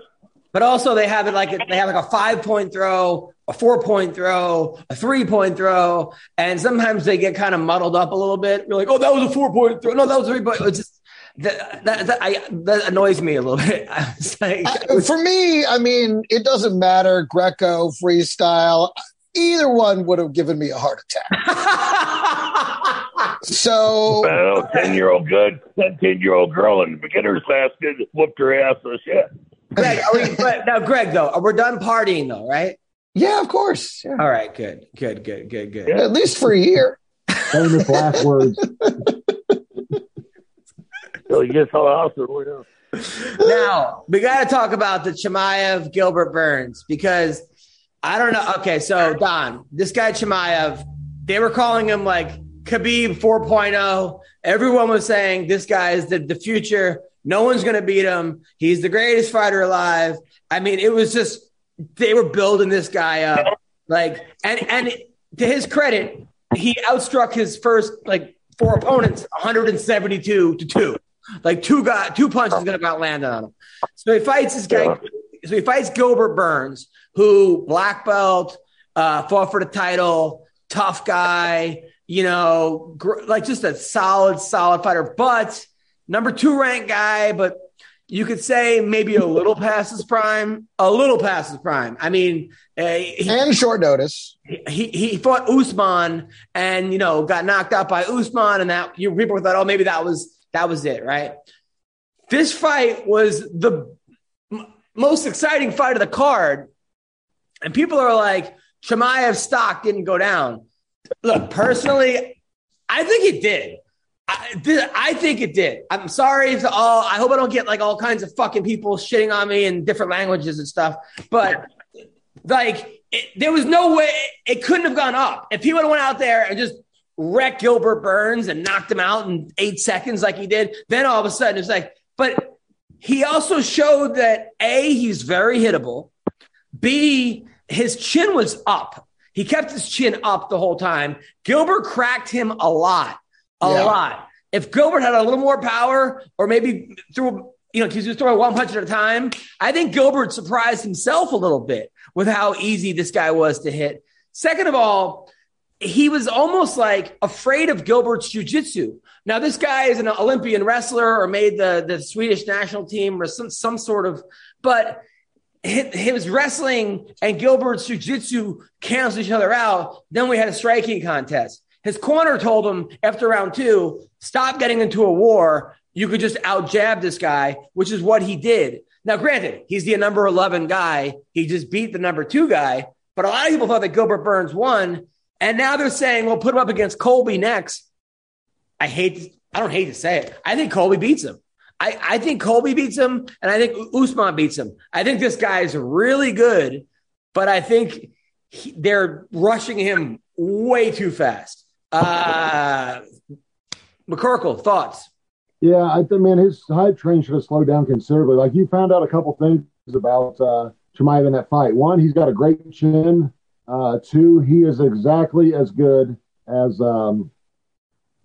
But also they have it like they have like a five point throw, a four point throw, a three point throw, and sometimes they get kind of muddled up a little bit. You're like, oh, that was a four point throw. No, that was a three point. It's just that, that, that, I, that annoys me a little bit. (laughs) like, uh, for me, I mean, it doesn't matter. Greco, freestyle, either one would have given me a heart attack. (laughs) so, well, (laughs) ten year old good, ten year old girl in the beginner's basket whooped her ass to shit. Greg, we, (laughs) but now, Greg, though, we're done partying, though, right? Yeah, of course. Yeah. All right, good, good, good, good, good. Yeah. At least for a year. (laughs) Famous last words. So you get so awesome. Now we got to talk about the Chimaev Gilbert Burns because I don't know. Okay, so Don, this guy Chimaev, they were calling him like Khabib 4.0. Everyone was saying this guy is the, the future. No one's going to beat him. He's the greatest fighter alive. I mean, it was just they were building this guy up like and and to his credit, he outstruck his first like four opponents 172 to 2. Like two guy, two punches going to about land on him. So he fights this guy. So he fights Gilbert Burns, who black belt, uh, fought for the title, tough guy, you know, gr- like just a solid, solid fighter. But number two ranked guy, but you could say maybe a little (laughs) past his prime, a little past his prime. I mean, uh, he, and short notice. He he fought Usman and you know got knocked out by Usman, and that you people thought, oh, maybe that was that was it, right? This fight was the m- most exciting fight of the card. And people are like, Chimaev's stock didn't go down. Look, personally, I think it did. I, I think it did. I'm sorry to all. I hope I don't get like all kinds of fucking people shitting on me in different languages and stuff. But like, it, there was no way it couldn't have gone up if he would have went out there and just wrecked Gilbert Burns and knocked him out in eight seconds like he did. Then all of a sudden it's like, but he also showed that A, he's very hittable. B, his chin was up. He kept his chin up the whole time. Gilbert cracked him a lot, a yeah. lot. If Gilbert had a little more power or maybe threw, you know, because he was throwing one punch at a time, I think Gilbert surprised himself a little bit with how easy this guy was to hit. Second of all, he was almost like afraid of Gilbert's jujitsu. Now, this guy is an Olympian wrestler or made the, the Swedish national team or some, some sort of, but his wrestling and Gilbert's cancel each other out. Then we had a striking contest. His corner told him after round two, stop getting into a war. You could just out jab this guy, which is what he did. Now, granted, he's the number 11 guy. He just beat the number two guy. But a lot of people thought that Gilbert Burns won and now they're saying, well, put him up against Colby next. I hate, I don't hate to say it. I think Colby beats him. I, I think Colby beats him, and I think Usman beats him. I think this guy is really good, but I think he, they're rushing him way too fast. Uh, McCorkle, thoughts? Yeah, I think, man, his hype train should have slowed down considerably. Like, you found out a couple things about uh, Chimaev in that fight. One, he's got a great chin. Uh, two, he is exactly as good as um,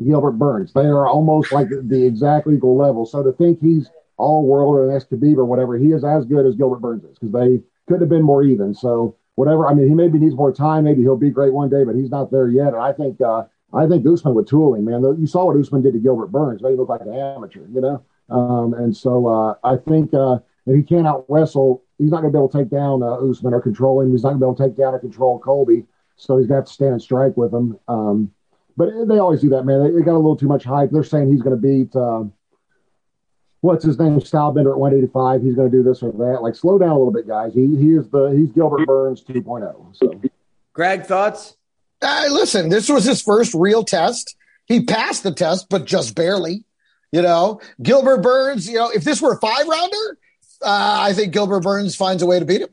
Gilbert Burns. They are almost like the exact equal level. So to think he's all world or an Khabib or whatever, he is as good as Gilbert Burns is because they couldn't have been more even. So whatever. I mean, he maybe needs more time. Maybe he'll be great one day, but he's not there yet. And I think uh, I think Usman with tooling, man. You saw what Usman did to Gilbert Burns. Made him look like an amateur, you know. Um, and so uh, I think uh, if he can't out wrestle he's not going to be able to take down uh, Usman or control him. He's not going to be able to take down or control Colby. So he's got to stand and strike with him. Um, but they always do that, man. They, they, got a little too much hype. They're saying he's going to beat uh, what's his name, Stylebender at 185. He's going to do this or that. Like, slow down a little bit, guys. He he is the he's Gilbert Burns 2.0. So, Greg, thoughts? Uh, listen, this was his first real test. He passed the test, but just barely. You know, Gilbert Burns. You know, if this were a five rounder, uh, I think Gilbert Burns finds a way to beat him.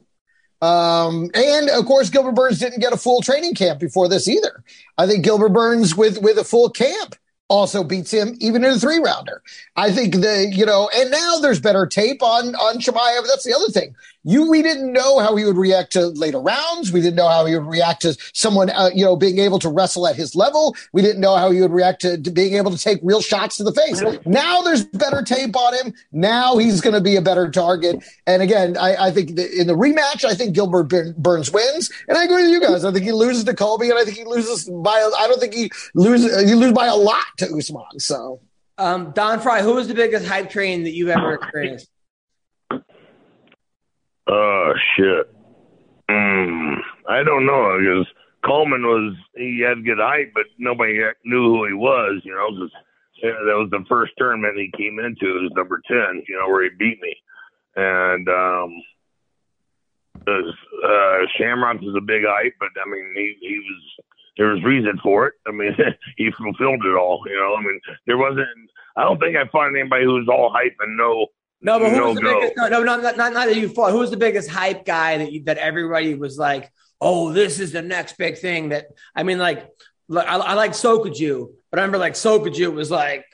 Um, and of course, Gilbert Burns didn't get a full training camp before this either. I think Gilbert Burns with with a full camp also beats him even in a three rounder. I think the you know, and now there's better tape on on Chimaev. That's the other thing you we didn't know how he would react to later rounds. We didn't know how he would react to someone uh, you know being able to wrestle at his level. We didn't know how he would react to, to being able to take real shots to the face. Now there's better tape on him. Now he's going to be a better target. And again, I, I think in the rematch, I think Gilbert Burns wins, and I agree with you guys. I think he loses to Colby, and I think he loses by. I don't think he loses. He loses by a lot to Usman. So. Um, Don Frye, who was the biggest hype train that you've ever experienced? Oh shit. Mm, I don't know because Coleman was he had good height, but nobody knew who he was. You know, uh, that was the first tournament he came into. It was number ten. You know, where he beat me, and um, was, uh, Shamrock was a big hype, but I mean, he he was there was reason for it. I mean, (laughs) he fulfilled it all. You know, I mean, there wasn't. I don't think I find anybody who's all hype and no No, but who No was the go. biggest? No, no, not, not, not that you fought. Who was the biggest hype guy that you, that everybody was like, "Oh, this is the next big thing." That I mean, like, like I, I like Sokoudjou, but I remember like Sokoudjou was like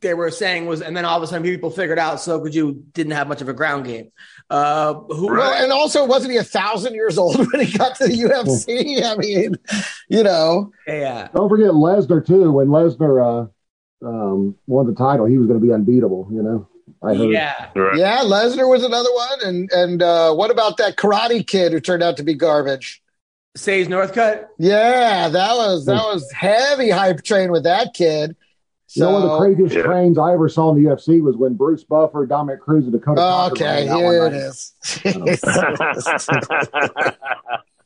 they were saying was, and then all of a sudden people figured out Sokoudjou didn't have much of a ground game. Uh, who? Well, and also, wasn't he a thousand years old when he got to the UFC? (laughs) (laughs) I mean, you know, Yeah, Don't forget Lesnar too. When Lesnar uh, um, won the title, he was going to be unbeatable. You know, I heard. yeah. right. yeah, Lesnar was another one, and and uh, what about that Karate Kid who turned out to be garbage? Sage Northcutt. Yeah, that was that was heavy hype train with that kid. You know, one of the craziest Yeah. trains I ever saw in the UFC was when Bruce Buffer, Dominick Cruz, and Dakota. Cocker okay, ran out one here it night. is. (laughs) (laughs)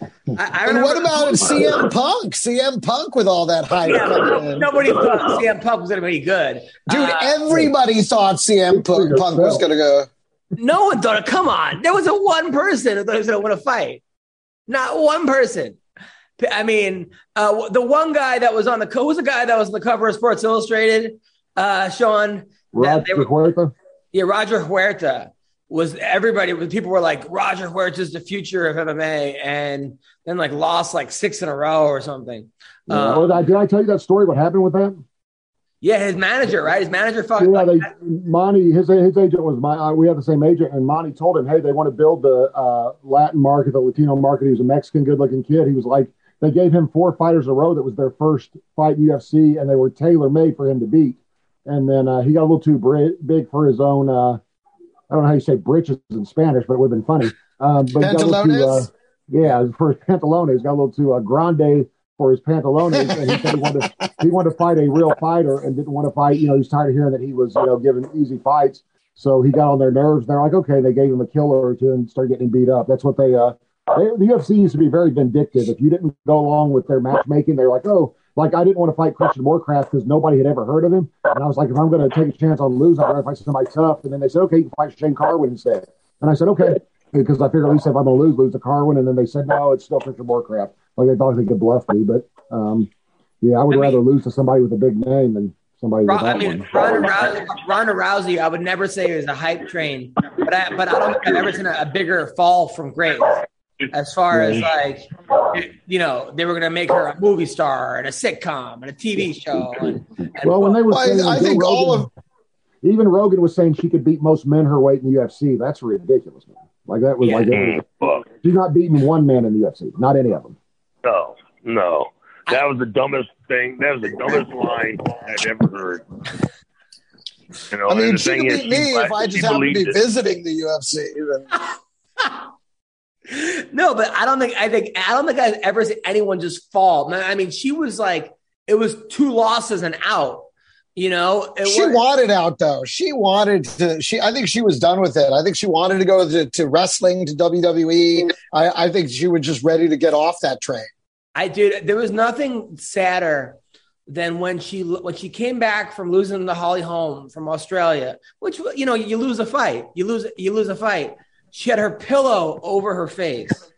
I, I and what about CM Punk? CM Punk with all that hype Yeah, coming in. nobody thought CM Punk was going to be good, Dude, Uh, everybody thought CM Punk, Punk was going to go. No one thought it. Come on, there was a one person who thought he was going to win a fight. Not one person. I mean, uh, the one guy that was on the co- who was the guy that was on the cover of Sports Illustrated, uh, Sean. Roger were- Huerta. Yeah, Roger Huerta was everybody. People were like, Roger Huerta is the future of MMA, and then like lost like six in a row or something. Yeah. Uh, Oh, did I tell you that story? What happened with that? yeah, his manager, right? His manager fucking. Yeah, they Monty, his his agent was my. Uh, we had the same agent, and Monty told him, "Hey, they want to build the uh, Latin market, the Latino market." He was a Mexican, good-looking kid. He was like, they gave him four fighters in a row that was their first fight in UFC, and they were tailor-made for him to beat. And then uh, he got a little too big for his own. I don't know how you say britches in Spanish, but it would have been funny. Um, but he got a little too, uh, Pantalones? yeah, for his pantalones, got a little too uh, grande for his pantalones, and he said he wanted to, he wanted to fight a real fighter and didn't want to fight. You know, he's tired of hearing that he was you know given easy fights, so he got on their nerves. They're like, okay, they gave him a killer or two and started getting beat up. That's what they. uh they, The UFC used to be very vindictive. If you didn't go along with their matchmaking, they're like, oh, like I didn't want to fight Christian Morecraft because nobody had ever heard of him, and I was like, if I'm going to take a chance on losing, I'd rather fight somebody tough. And then they said, okay, you can fight Shane Carwin instead. And I said, okay, because I figured at least if I'm going to lose, lose to Carwin. And then they said, no, it's still Christian Morecraft. Like they thought they could bluff me, but um, yeah, I would I mean- rather lose to somebody with a big name than somebody Ro- with that I mean, one. Ronda Rousey, Ronda Rousey, I would never say is a hype train, but I, but I don't think I've ever seen a, a bigger fall from grace. As far as like, you know, they were going to make her a movie star and a sitcom and a TV show. And, and Well, when they were Well, saying, I, I Joe think all of even Rogan was saying she could beat most men her weight in the UFC. That's ridiculous, man. Like that was Yeah. like Mm, fuck. she's not beating one man in the UFC, not any of them. No, no. That was the dumbest thing. That was the dumbest line I've ever heard. You know, I mean, she could is, beat me she if I just happened to be it. visiting the UFC. (laughs) No, but I don't think I think I don't think I've ever seen anyone just fall. I mean, she was like, it was two losses and out. You know, it She was- wanted out though. She wanted to. She, I think she was done with it. I think she wanted to go to, to wrestling to WWE. I, I think she was just ready to get off that train. I did. There was nothing sadder than when she when she came back from losing to Holly Holm from Australia. Which you know, you lose a fight. You lose you lose a fight. She had her pillow over her face,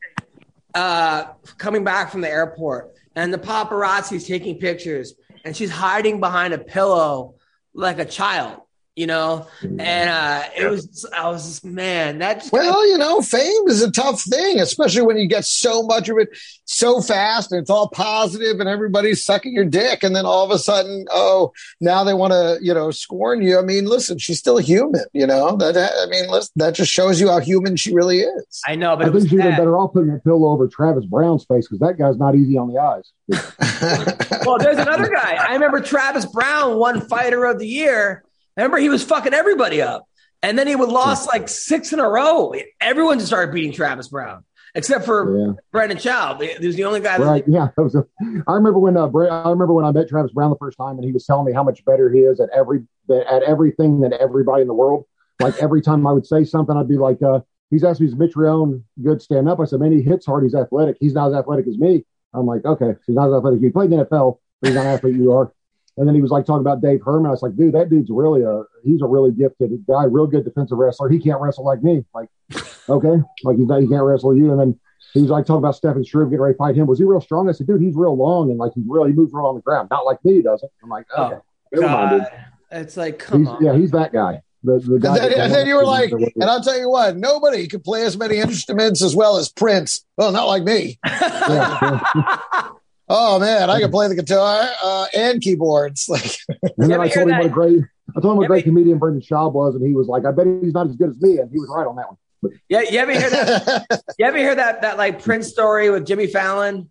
uh, coming back from the airport, and the paparazzi's taking pictures, and she's hiding behind a pillow like a child. You know, and uh, it was I was just man that just Well, you know, fame is a tough thing, especially when you get so much of it so fast and it's all positive and everybody's sucking your dick. And then all of a sudden, oh, now they want to, you know, scorn you. I mean, listen, she's still human, you know, that, I mean, listen, that just shows you how human she really is. I know, but I think she'd been better off putting a pillow over Travis Browne's face because that guy's not easy on the eyes. (laughs) (laughs) Well, there's another guy. I remember Travis Browne won Fighter of the Year. Remember he was fucking everybody up. And then he would lost like six in a row. Everyone just started beating Travis Browne, except for Yeah. Brendan Schaub. He was the only guy that Right. Yeah. (laughs) That was a, I remember when uh, I remember when I met Travis Browne the first time, and he was telling me how much better he is at every at everything than everybody in the world. Like every time I would say something, I'd be like, uh, "He's asked me, is Mitrione good stand up?" I said, "Man, he hits hard. He's athletic. He's not as athletic as me." I'm like, "Okay, he's not as athletic. You played in the NFL, but he's not an athlete. You are." And then he was like talking about Dave Herman. I was like, "Dude, that dude's really a he's a really gifted guy, real good defensive wrestler. He can't wrestle like me. Like, (laughs) okay, like he's not, he can't wrestle you." And then he was like talking about Stefan Struve getting ready to fight him. Was he real strong? I said, dude, he's real long and like he's really He moves real on the ground, not like me. He doesn't. I'm like, oh, okay, never mind, dude. It's like, come He's, on. yeah, he's that guy. The, the guy. And then, and then you were like, and I'll tell you what, nobody could play as many instruments as well as Prince. Well, not like me. (laughs) Yeah, yeah. (laughs) Oh man, I can play the guitar uh, and keyboards. (laughs) Like, And then I told him what a great, I told him what a great ever- comedian Brendan Schaub was, and he was like, I bet he's not as good as me, and he was right on that one. But yeah, you ever hear that? (laughs) You ever hear that that like Prince story with Jimmy Fallon?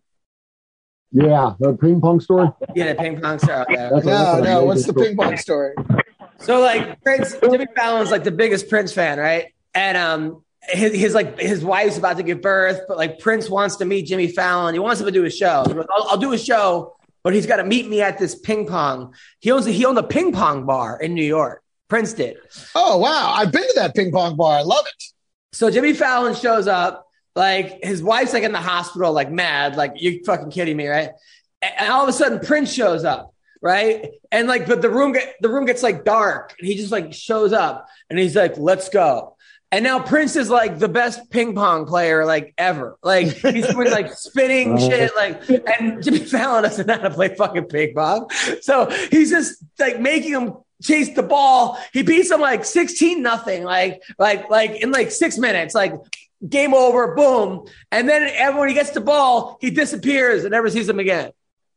yeah, the ping pong story. Yeah, the ping pong story. out there. That's a- no, that's no. amazing What's the story. ping pong story? So like Prince, Jimmy Fallon's like the biggest Prince fan, right? And um, his, his like his wife's about to give birth, but like Prince wants to meet Jimmy Fallon. He wants him to do a show. Goes, I'll, I'll do a show, but he's got to meet me at this ping pong. He owns he owned a ping pong bar in New York. Prince did. Oh wow, I've been to that ping pong bar. I love it. So Jimmy Fallon shows up, like his wife's like in the hospital, like mad, like you fucking kidding me, right? And and all of a sudden Prince shows up, right? And like, but the room get the room gets like dark, and he just like shows up, and he's like, "Let's go." And now Prince is like the best ping pong player like ever. Like he's doing like (laughs) spinning oh. shit, like and Jimmy Fallon doesn't know how to play fucking ping pong. So he's just like making him chase the ball. He beats him like 16 nothing, like like like in like six minutes, like game over, boom. And then everyone he gets the ball, he disappears and never sees him again.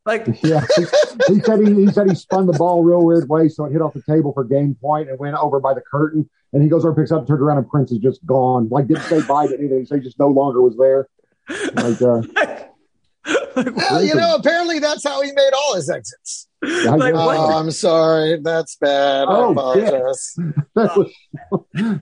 Like (laughs) Yeah, he, he said he, he said he spun the ball real weird way, so it hit off the table for game point and went over by the curtain. And he goes over, and picks up, turned around, and Prince is just gone. Like didn't say bye to anything. So he just no longer was there. Like, uh, (laughs) Well, you know, apparently that's how he made all his exits. I Like, guess- what? Oh, I'm sorry. That's bad. I Oh, apologize. (laughs) that was,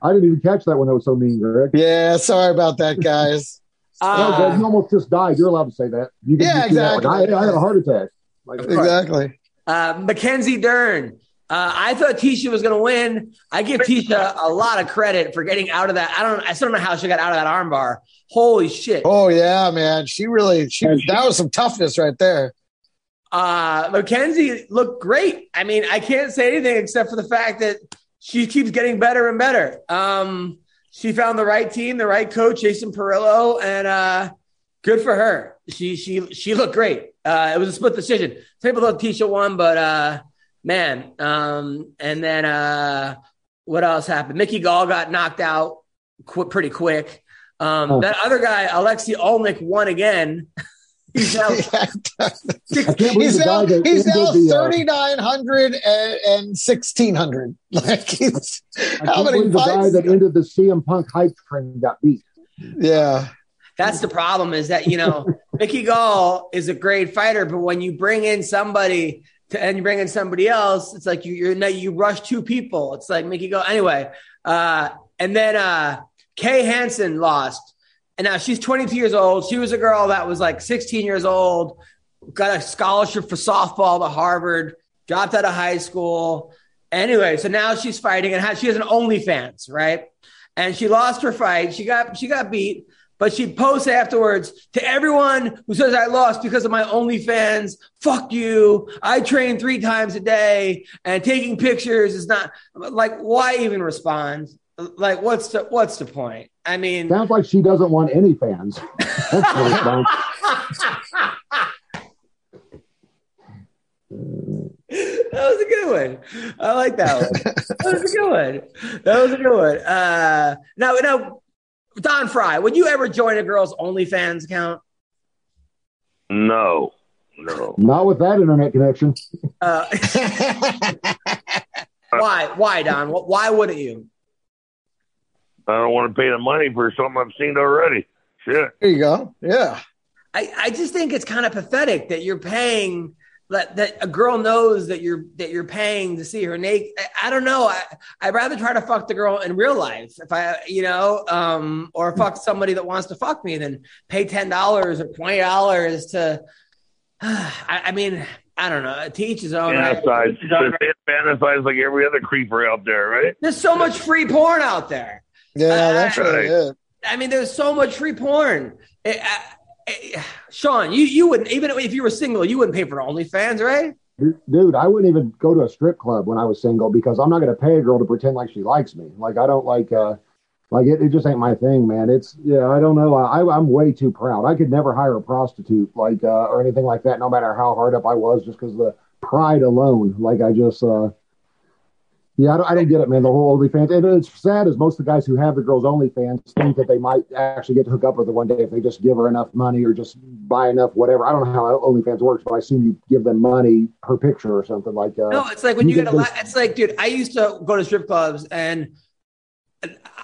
I didn't even catch that one. That was so mean, Greg. Yeah, sorry about that, (laughs) guys. Oh, Greg, uh, you almost just died. You're allowed to say that. You can Yeah, just do that. Exactly. I, I had a heart attack. Like, exactly. uh, Mackenzie Dern. Uh, I thought Tecia was going to win. I give Tecia a lot of credit for getting out of that. I don't. I still don't know how she got out of that armbar. Holy shit! Oh yeah, man. She really she that was some toughness right there. Uh, Mackenzie looked great. I mean, I can't say anything except for the fact that she keeps getting better and better. Um, she found the right team, the right coach, Jason Parillo, and uh, good for her. She she she looked great. Uh, it was a split decision. People thought Tecia won, but uh, man. Um, and then uh, what else happened? Mickey Gall got knocked out qu- pretty quick. Um, Oh. That other guy, Alexi Olnick, won again. (laughs) He's now (laughs) (laughs) I can't believe he's the now he's now ended the, uh, thirty nine hundred and, and sixteen hundred. Like he's I how can't many believe the guy that ended the CM Punk hype train got beat. Yeah. That's the problem is that, you know, Mickey Gall is a great fighter, but when you bring in somebody to, and you bring in somebody else, it's like you, you're you rush two people. It's like make Mickey go Anyway, uh, and then, uh, Kay Hansen lost. And now she's 22 years old. She was a girl that was like 16 years old, got a scholarship for softball to Harvard, dropped out of high school. Anyway, so now she's fighting and has, she has an OnlyFans, right? And she lost her fight. She got she got beat, but she posts afterwards to everyone who says I lost because of my OnlyFans. Fuck you. I train three times a day, and taking pictures is not like why even respond? Like what's the what's the point? I mean, Sounds like she doesn't want any fans. That's what it sounds. that was a good one. I like that one. That was a good one. That was a good one. Uh, now, now, Don Frye, would you ever join a girl's OnlyFans account? No, no. Not with that internet connection. Uh, (laughs) why? Why, Don? Why wouldn't you? I don't want to pay the money for something I've seen already. Shit. There you go. Yeah. I, I just think it's kind of pathetic that you're paying that, that a girl knows that you're that you're paying to see her naked. I, I don't know. I, I'd rather try to fuck the girl in real life if I, you know, um, or fuck somebody that wants to fuck me than pay ten dollars or twenty dollars to. (sighs) I, I mean, I don't know. To each his own. right? Fantasize, like every other creeper out there, right? There's so much free porn out there. Yeah, that's Uh, really it. I mean, there's so much free porn. Uh, eh, Sean, you you wouldn't even if you were single, you wouldn't pay for OnlyFans, right? Dude, I wouldn't even go to a strip club when I was single because I'm not going to pay a girl to pretend like she likes me. Like I don't like, uh, like it, it just ain't my thing, man. It's yeah, I don't know. I, I'm way too proud. I could never hire a prostitute, like uh, or anything like that, no matter how hard up I was, just because the pride alone. Like I just, uh, yeah, I don't, I don't get it, man. The whole OnlyFans, and it's sad as most of the guys who have the girls OnlyFans think that they might actually get to hook up with her one day if they just give her enough money or just buy enough whatever. I don't know how OnlyFans works, but I assume you give them money per picture or something like. Uh, No, it's like when you, you get a lot. It's like, dude, I used to go to strip clubs and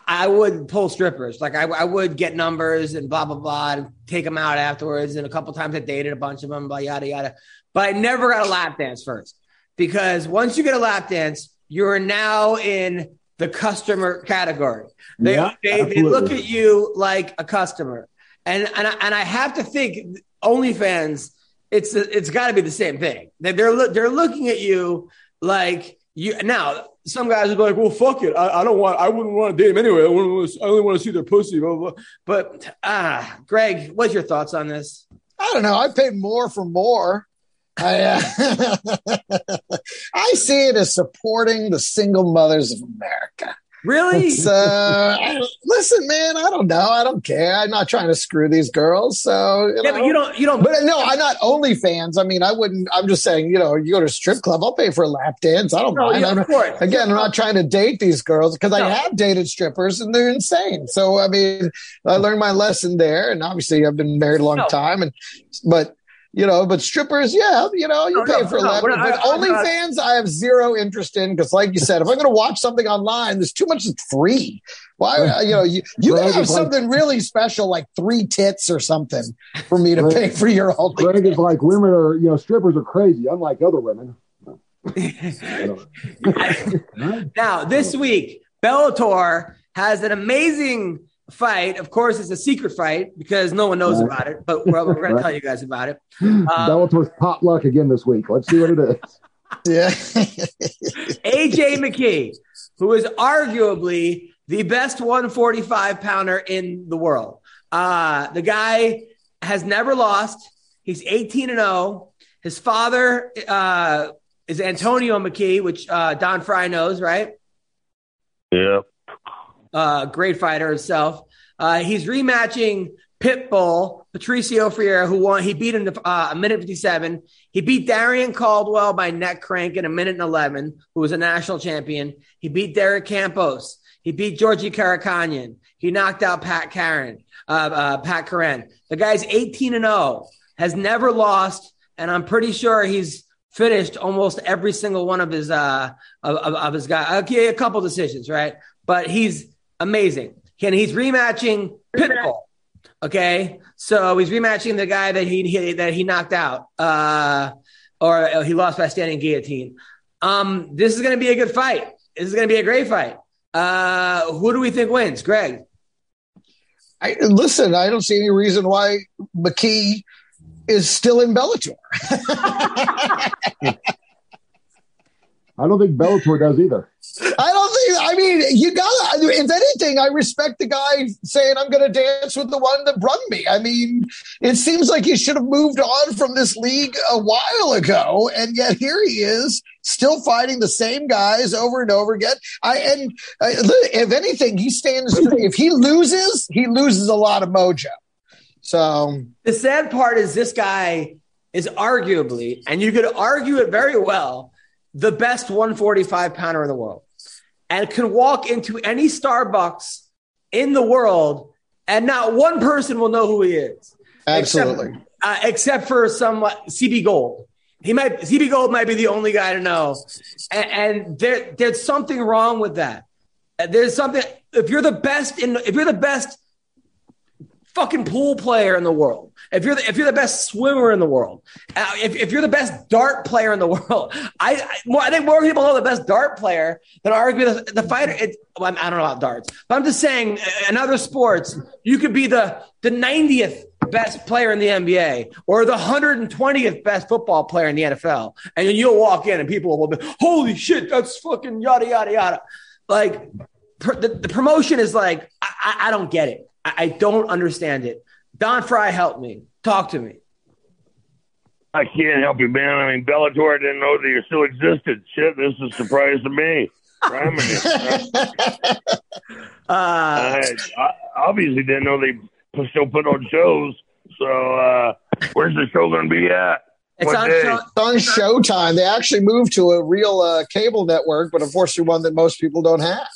I would pull strippers. Like I, I would get numbers and blah blah blah, and take them out afterwards. And a couple times I dated a bunch of them, blah yada yada. But I never got a lap dance first because once you get a lap dance, you're now in the customer category. They Yeah, they, they look at you like a customer, and and I, and I have to think OnlyFans. It's it's got to be the same thing. They- They're they're looking at you like you now. Some guys are like, "Well, fuck it. I, I don't want. I wouldn't want to date him anyway. I, wouldn't, I only want to see their pussy." Blah, blah, blah. But ah, Greg, what's your thoughts on this? I don't know. I pay more for more. I, uh, (laughs) I see it as supporting the single mothers of America. Really? So, listen, man, I don't know. I don't care. I'm not trying to screw these girls. So, you yeah, know. but you don't. You don't. But no, I'm not OnlyFans. I mean, I wouldn't. I'm just saying, you know, you go to a strip club, I'll pay for a lap dance. I don't No, mind. yeah, I'm of course. Again, I'm not trying to date these girls because No. I have dated strippers and they're insane. So I mean, I learned my lesson there, and obviously I've been married a long No. time, and but you know, but strippers, yeah, you know, you No, pay no, for a no, lap. we're but I- I'm OnlyFans, I have zero interest in because, like you said, if I'm going to watch something online, there's too much free. Why, uh, you know, you you Greg have is like- something really special, like three tits or something, for me to Greg- pay for your OnlyFans. Greg is like women are, you know, strippers are crazy, unlike other women. I don't know. Now, this week, Bellator has an amazing fight. Of course, it's a secret fight because no one knows Right. about it, but we're, we're going to tell you guys about it. Um, Bellator's pot luck again this week. Let's see what it is. (laughs) Yeah. (laughs) AJ McKee, who is arguably the best 145 pounder in the world. Uh, the guy has never lost. He's 18 and 0. His father uh, is Antonio McKee, which uh, Don Frye knows, right? Yeah. Uh, great fighter himself. Uh, he's rematching Pitbull, Patricio Freire, who won. He beat him to uh, a minute 57. He beat Darrion Caldwell by neck crank in a minute and 11, who was a national champion. He beat Derek Campos. He beat Georgi Karakhanyan. He knocked out Pat Curran, uh, uh, Pat Curran. The guy's 18 and 0, has never lost, and I'm pretty sure he's finished almost every single one of his uh of, of, of his guy. Okay, a couple decisions, right? But he's amazing. And he's rematching Pitbull. Okay, so he's rematching the guy that he, he that he knocked out, uh, or he lost by standing guillotine. Um, this is going to be a good fight. This is going to be a great fight. Uh, who do we think wins, Greg? I, listen, I don't see any reason why McKee is still in Bellator. (laughs) I don't think Bellator does either. I don't think. I mean, you gotta. If anything, I respect the guy saying I'm going to dance with the one that brung me. I mean, it seems like he should have moved on from this league a while ago, and yet here he is, still fighting the same guys over and over again. I and uh, if anything, he stands. If he loses, he loses a lot of mojo. So The sad part is this guy is arguably, and you could argue it very well, the best 145 pounder in the world, and can walk into any Starbucks in the world, and not one person will know who he is. absolutely. Except, uh, except for some uh, CB Gold. He might CB Gold might be the only guy to know, and, and there there's something wrong with that. There's something if you're the best in if you're the best fucking pool player in the world, if you're the, if you're the best swimmer in the world, uh, if, if you're the best dart player in the (laughs) world, I I, more, I think more people know the best dart player than arguably the, the fighter. It, I don't know about darts, but I'm just saying uh, in other sports, you could be the the 90th best player in the NBA or the 120th best football player in the NFL, and you'll walk in and people will be, "Holy shit, that's fucking yada yada yada." Like the, the promotion is like, I, I don't get it. I, I don't understand it. Don Frye, help me. Talk to me. I can't help you, man. I mean, Bellator didn't know that you still existed. Shit, this is a surprise to me. (laughs) Uh, I, I obviously didn't know they p- still put on shows. So, uh, where's the show going to be at? it's on show. It's on Showtime. They actually moved to a real uh, cable network, but unfortunately, one that most people don't have.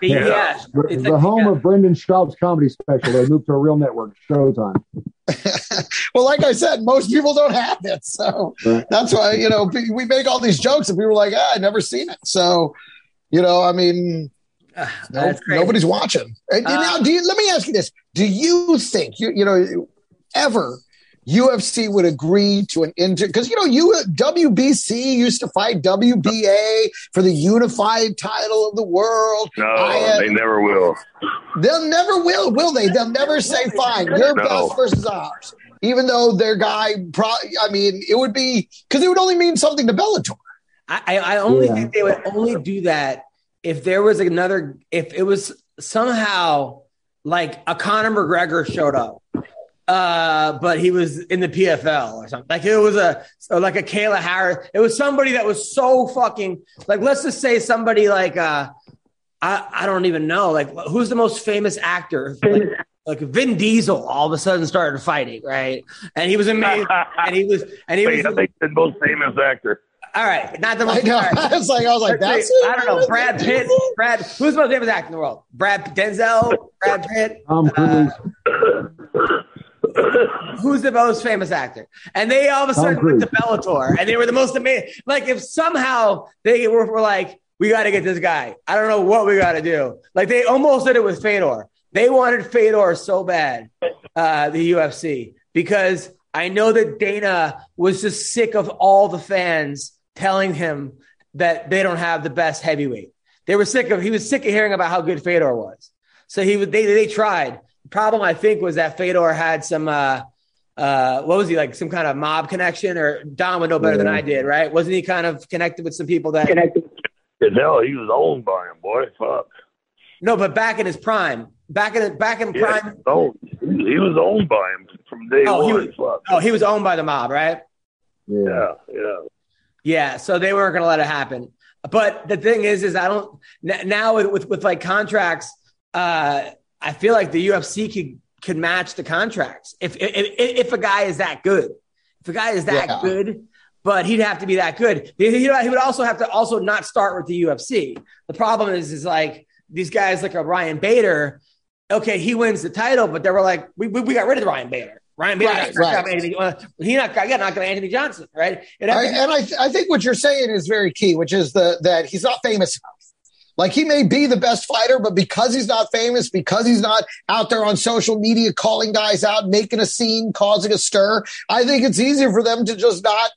Yeah, The, It's the like- home yeah. of Brendan Schaub's comedy special. They moved to a real network, Showtime. (laughs) Well, like I said, most people don't have it, so Right. that's why you know we make all these jokes, and people are like, "Ah, I never seen it." So, you know, I mean, no, nobody's watching. And Uh, now, do you, let me ask you this: Do you think you you know ever UFC would agree to an inter because you know you WBC used to fight WBA for the unified title of the world. No, I, uh, they never will. They'll never will, will they? They'll never say, "Fine, your No. best versus ours," even though their guy. Pro- I mean, it would be because it would only mean something to Bellator. I, I I only Yeah. think they would only do that if there was another, if it was somehow like a Conor McGregor showed up, uh, but he was in the PFL or something. Like it was a, like a Kayla Harris. It was somebody that was so fucking, like, let's just say somebody like, uh, I, I don't even know, like, who's the most famous actor? Like, like Vin Diesel all of a sudden started fighting, right? And he was amazing. (laughs) and he was, and he was, I think the most famous actor. all right, not the I most. know. all right. I was like, I was like, that's. I don't know. Brad Pitt. Brad. Who's the most famous actor in the world? Brad Denzel. Brad Pitt. Tom Cruise. (laughs) (coughs) Who's the most famous actor? And they all of a sudden went to Bellator, and they were the most amazing. Like if somehow they were, were like, we got to get this guy. I don't know what we got to do. Like they almost did it with Fedor. They wanted Fedor so bad, uh, the UFC, because I know that Dana was just sick of all the fans telling him that they don't have the best heavyweight. They were sick of. He was sick of hearing about how good Fedor was. So he would. They they tried. The problem I think was that Fedor had some. uh uh, what was he like? Some kind of mob connection, or Don would know better than I did, right? Wasn't he kind of connected with some people that? The hell, he was owned by him, boy. Fuck. No, but back in his prime, back in back in Yeah, prime. no, he he was owned by him from day Oh, he one. was- Fuck. Oh, he was owned by the mob, right? Yeah. Yeah, yeah. Yeah, so they weren't going to let it happen. But the thing is, is I don't now with with, with like contracts. Uh, I feel like the UFC could could match the contracts if if, if a guy is that good. If a guy is that Yeah. good, but he'd have to be that good. He, would also have to also not start with the UFC. The problem is, is like these guys like a Ryan Bader. Okay, he wins the title, but they were like, we, we, we got rid of Ryan Bader. Ryan Bader Right, right. out by Anthony. He not got knocked out by Anthony Johnson, right? I, and I, I think what you're saying is very key, which is the that he's not famous enough. Like he may be the best fighter, but because he's not famous, because he's not out there on social media calling guys out, making a scene, causing a stir, I think it's easier for them to just not,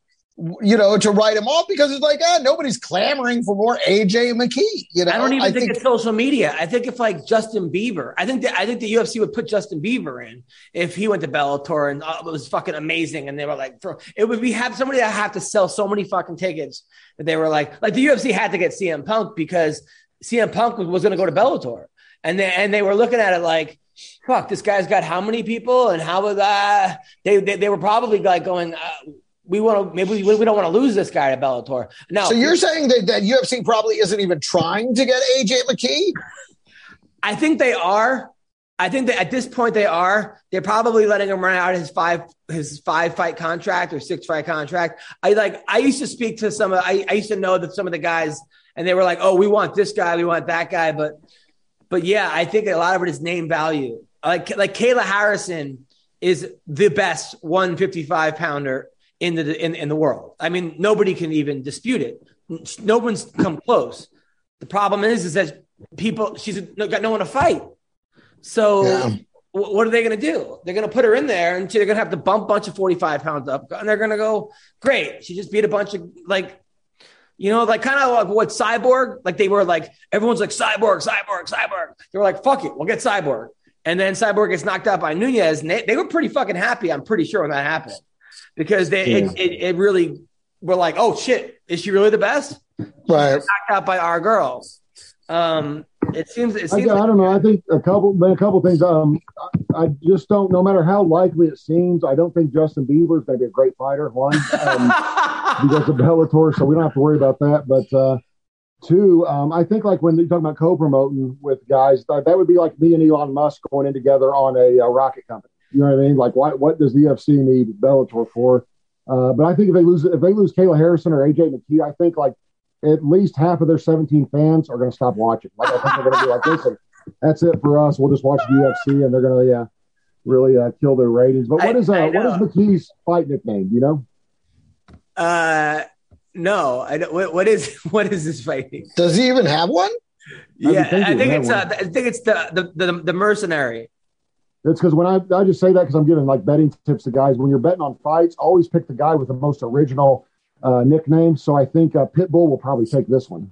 you know, to write him off because it's like, ah, nobody's clamoring for more AJ McKee. You know, I don't even think, it's social media. I think if like Justin Bieber, I think that I think the UFC would put Justin Bieber in if he went to Bellator and uh, it was fucking amazing. And they were like, it would be have somebody that have to sell so many fucking tickets that they were like, like the UFC had to get CM Punk because CM Punk was, was going to go to Bellator, and they and they were looking at it like. Fuck! This guy's got how many people, and how would uh, they, they? They were probably like going, uh, "We want to maybe we, we don't want to lose this guy to Bellator." No, So you're saying that, that UFC probably isn't even trying to get AJ McKee? I think they are. I think that at this point they are. They're probably letting him run out his five his five fight contract or six fight contract. I like. I used to speak to some. of I, I used to know that some of the guys, and they were like, "Oh, we want this guy, we want that guy," but but yeah, I think a lot of it is name value. Like like Kayla Harrison is the best 155 pounder in the in, in the world. I mean, nobody can even dispute it. No one's come close. The problem is, is that people she's got no one to fight. So Yeah. wh- what are they going to do? They're going to put her in there, and they're going to have to bump a bunch of forty five pounds up, and they're going to go, great. She just beat a bunch of like. You know, like kind of like what Cyborg, like they were like, everyone's like Cyborg, Cyborg, Cyborg. They were like, fuck it, we'll get Cyborg. And then Cyborg gets knocked out by Nunes, and they, they were pretty fucking happy. I'm pretty sure when that happened because they it, it, it really were like, oh shit, is she really the best? Right. Knocked out by our girls. Um, it seems it I, seems I like, don't know. I think a couple, a couple things. Um, I, I just don't. No matter how likely it seems, I don't think Justin Bieber's going to be a great fighter. One, um, (laughs) because of Bellator, so we don't have to worry about that. But uh, two, um, I think like when you're talking about co-promoting with guys, that, that would be like me and Elon Musk going in together on a, a rocket company. You know what I mean? Like, what what does the UFC need Bellator for? Uh, but I think if they lose if they lose Kayla Harrison or AJ McKee, I think like at least half of their 17 fans are going to stop watching. Like I think they're going to be like, listen, that's it for us. We'll just watch the UFC, and they're going to yeah really uh, kill their ratings. But what I, is uh, what is know. McKee's fight nickname? You know? uh, no, I don't, what, what is (laughs) what is this fighting? Does he even have one? Yeah, I think it's uh. I think it's the the the, the mercenary. It's because when I, I just say that because I'm giving like betting tips to guys. When you're betting on fights, always pick the guy with the most original uh, nickname. So I think uh, Pitbull will probably take this one.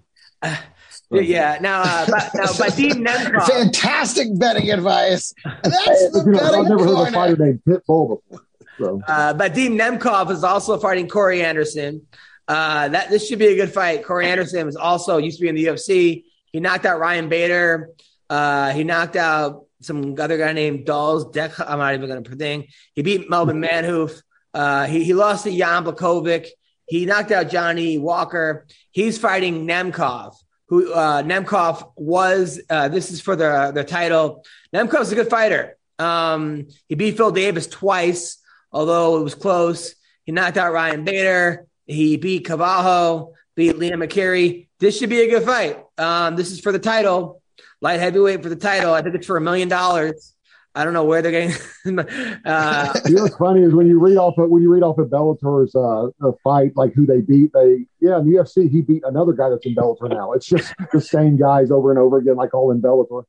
Yeah. Now, uh, but, now, Vadim (laughs) Nemkov. Fantastic betting advice. That's the (laughs) You know, I've betting never heard of a fighter named Pitbull before. So Uh, Vadim Nemkov is also fighting Corey Anderson. Uh, that this should be a good fight. Corey Anderson was also used to be in the UFC. He knocked out Ryan Bader. Uh, he knocked out some other guy named Dolls Deck. I'm not even going to thing. He beat Melvin Manhoof. Uh, he, he lost to Jan Błachowicz. He knocked out Johnny Walker. He's fighting Nemkov, who uh, Nemkov was. Uh, this is for the the title. Nemkov's a good fighter. Um, he beat Phil Davis twice, although it was close. He knocked out Ryan Bader. He beat Carvalho, beat Liam McGeary. This should be a good fight. Um, this is for the title, light heavyweight for the title. I think it's for a million dollars. I don't know where they're getting. (laughs) uh, you know what's funny is when you read off of, when you read off of Bellator's uh, uh, fight, like who they beat. They yeah, in the UFC he beat another guy that's in Bellator now. It's just (laughs) the same guys over and over again, like all in Bellator.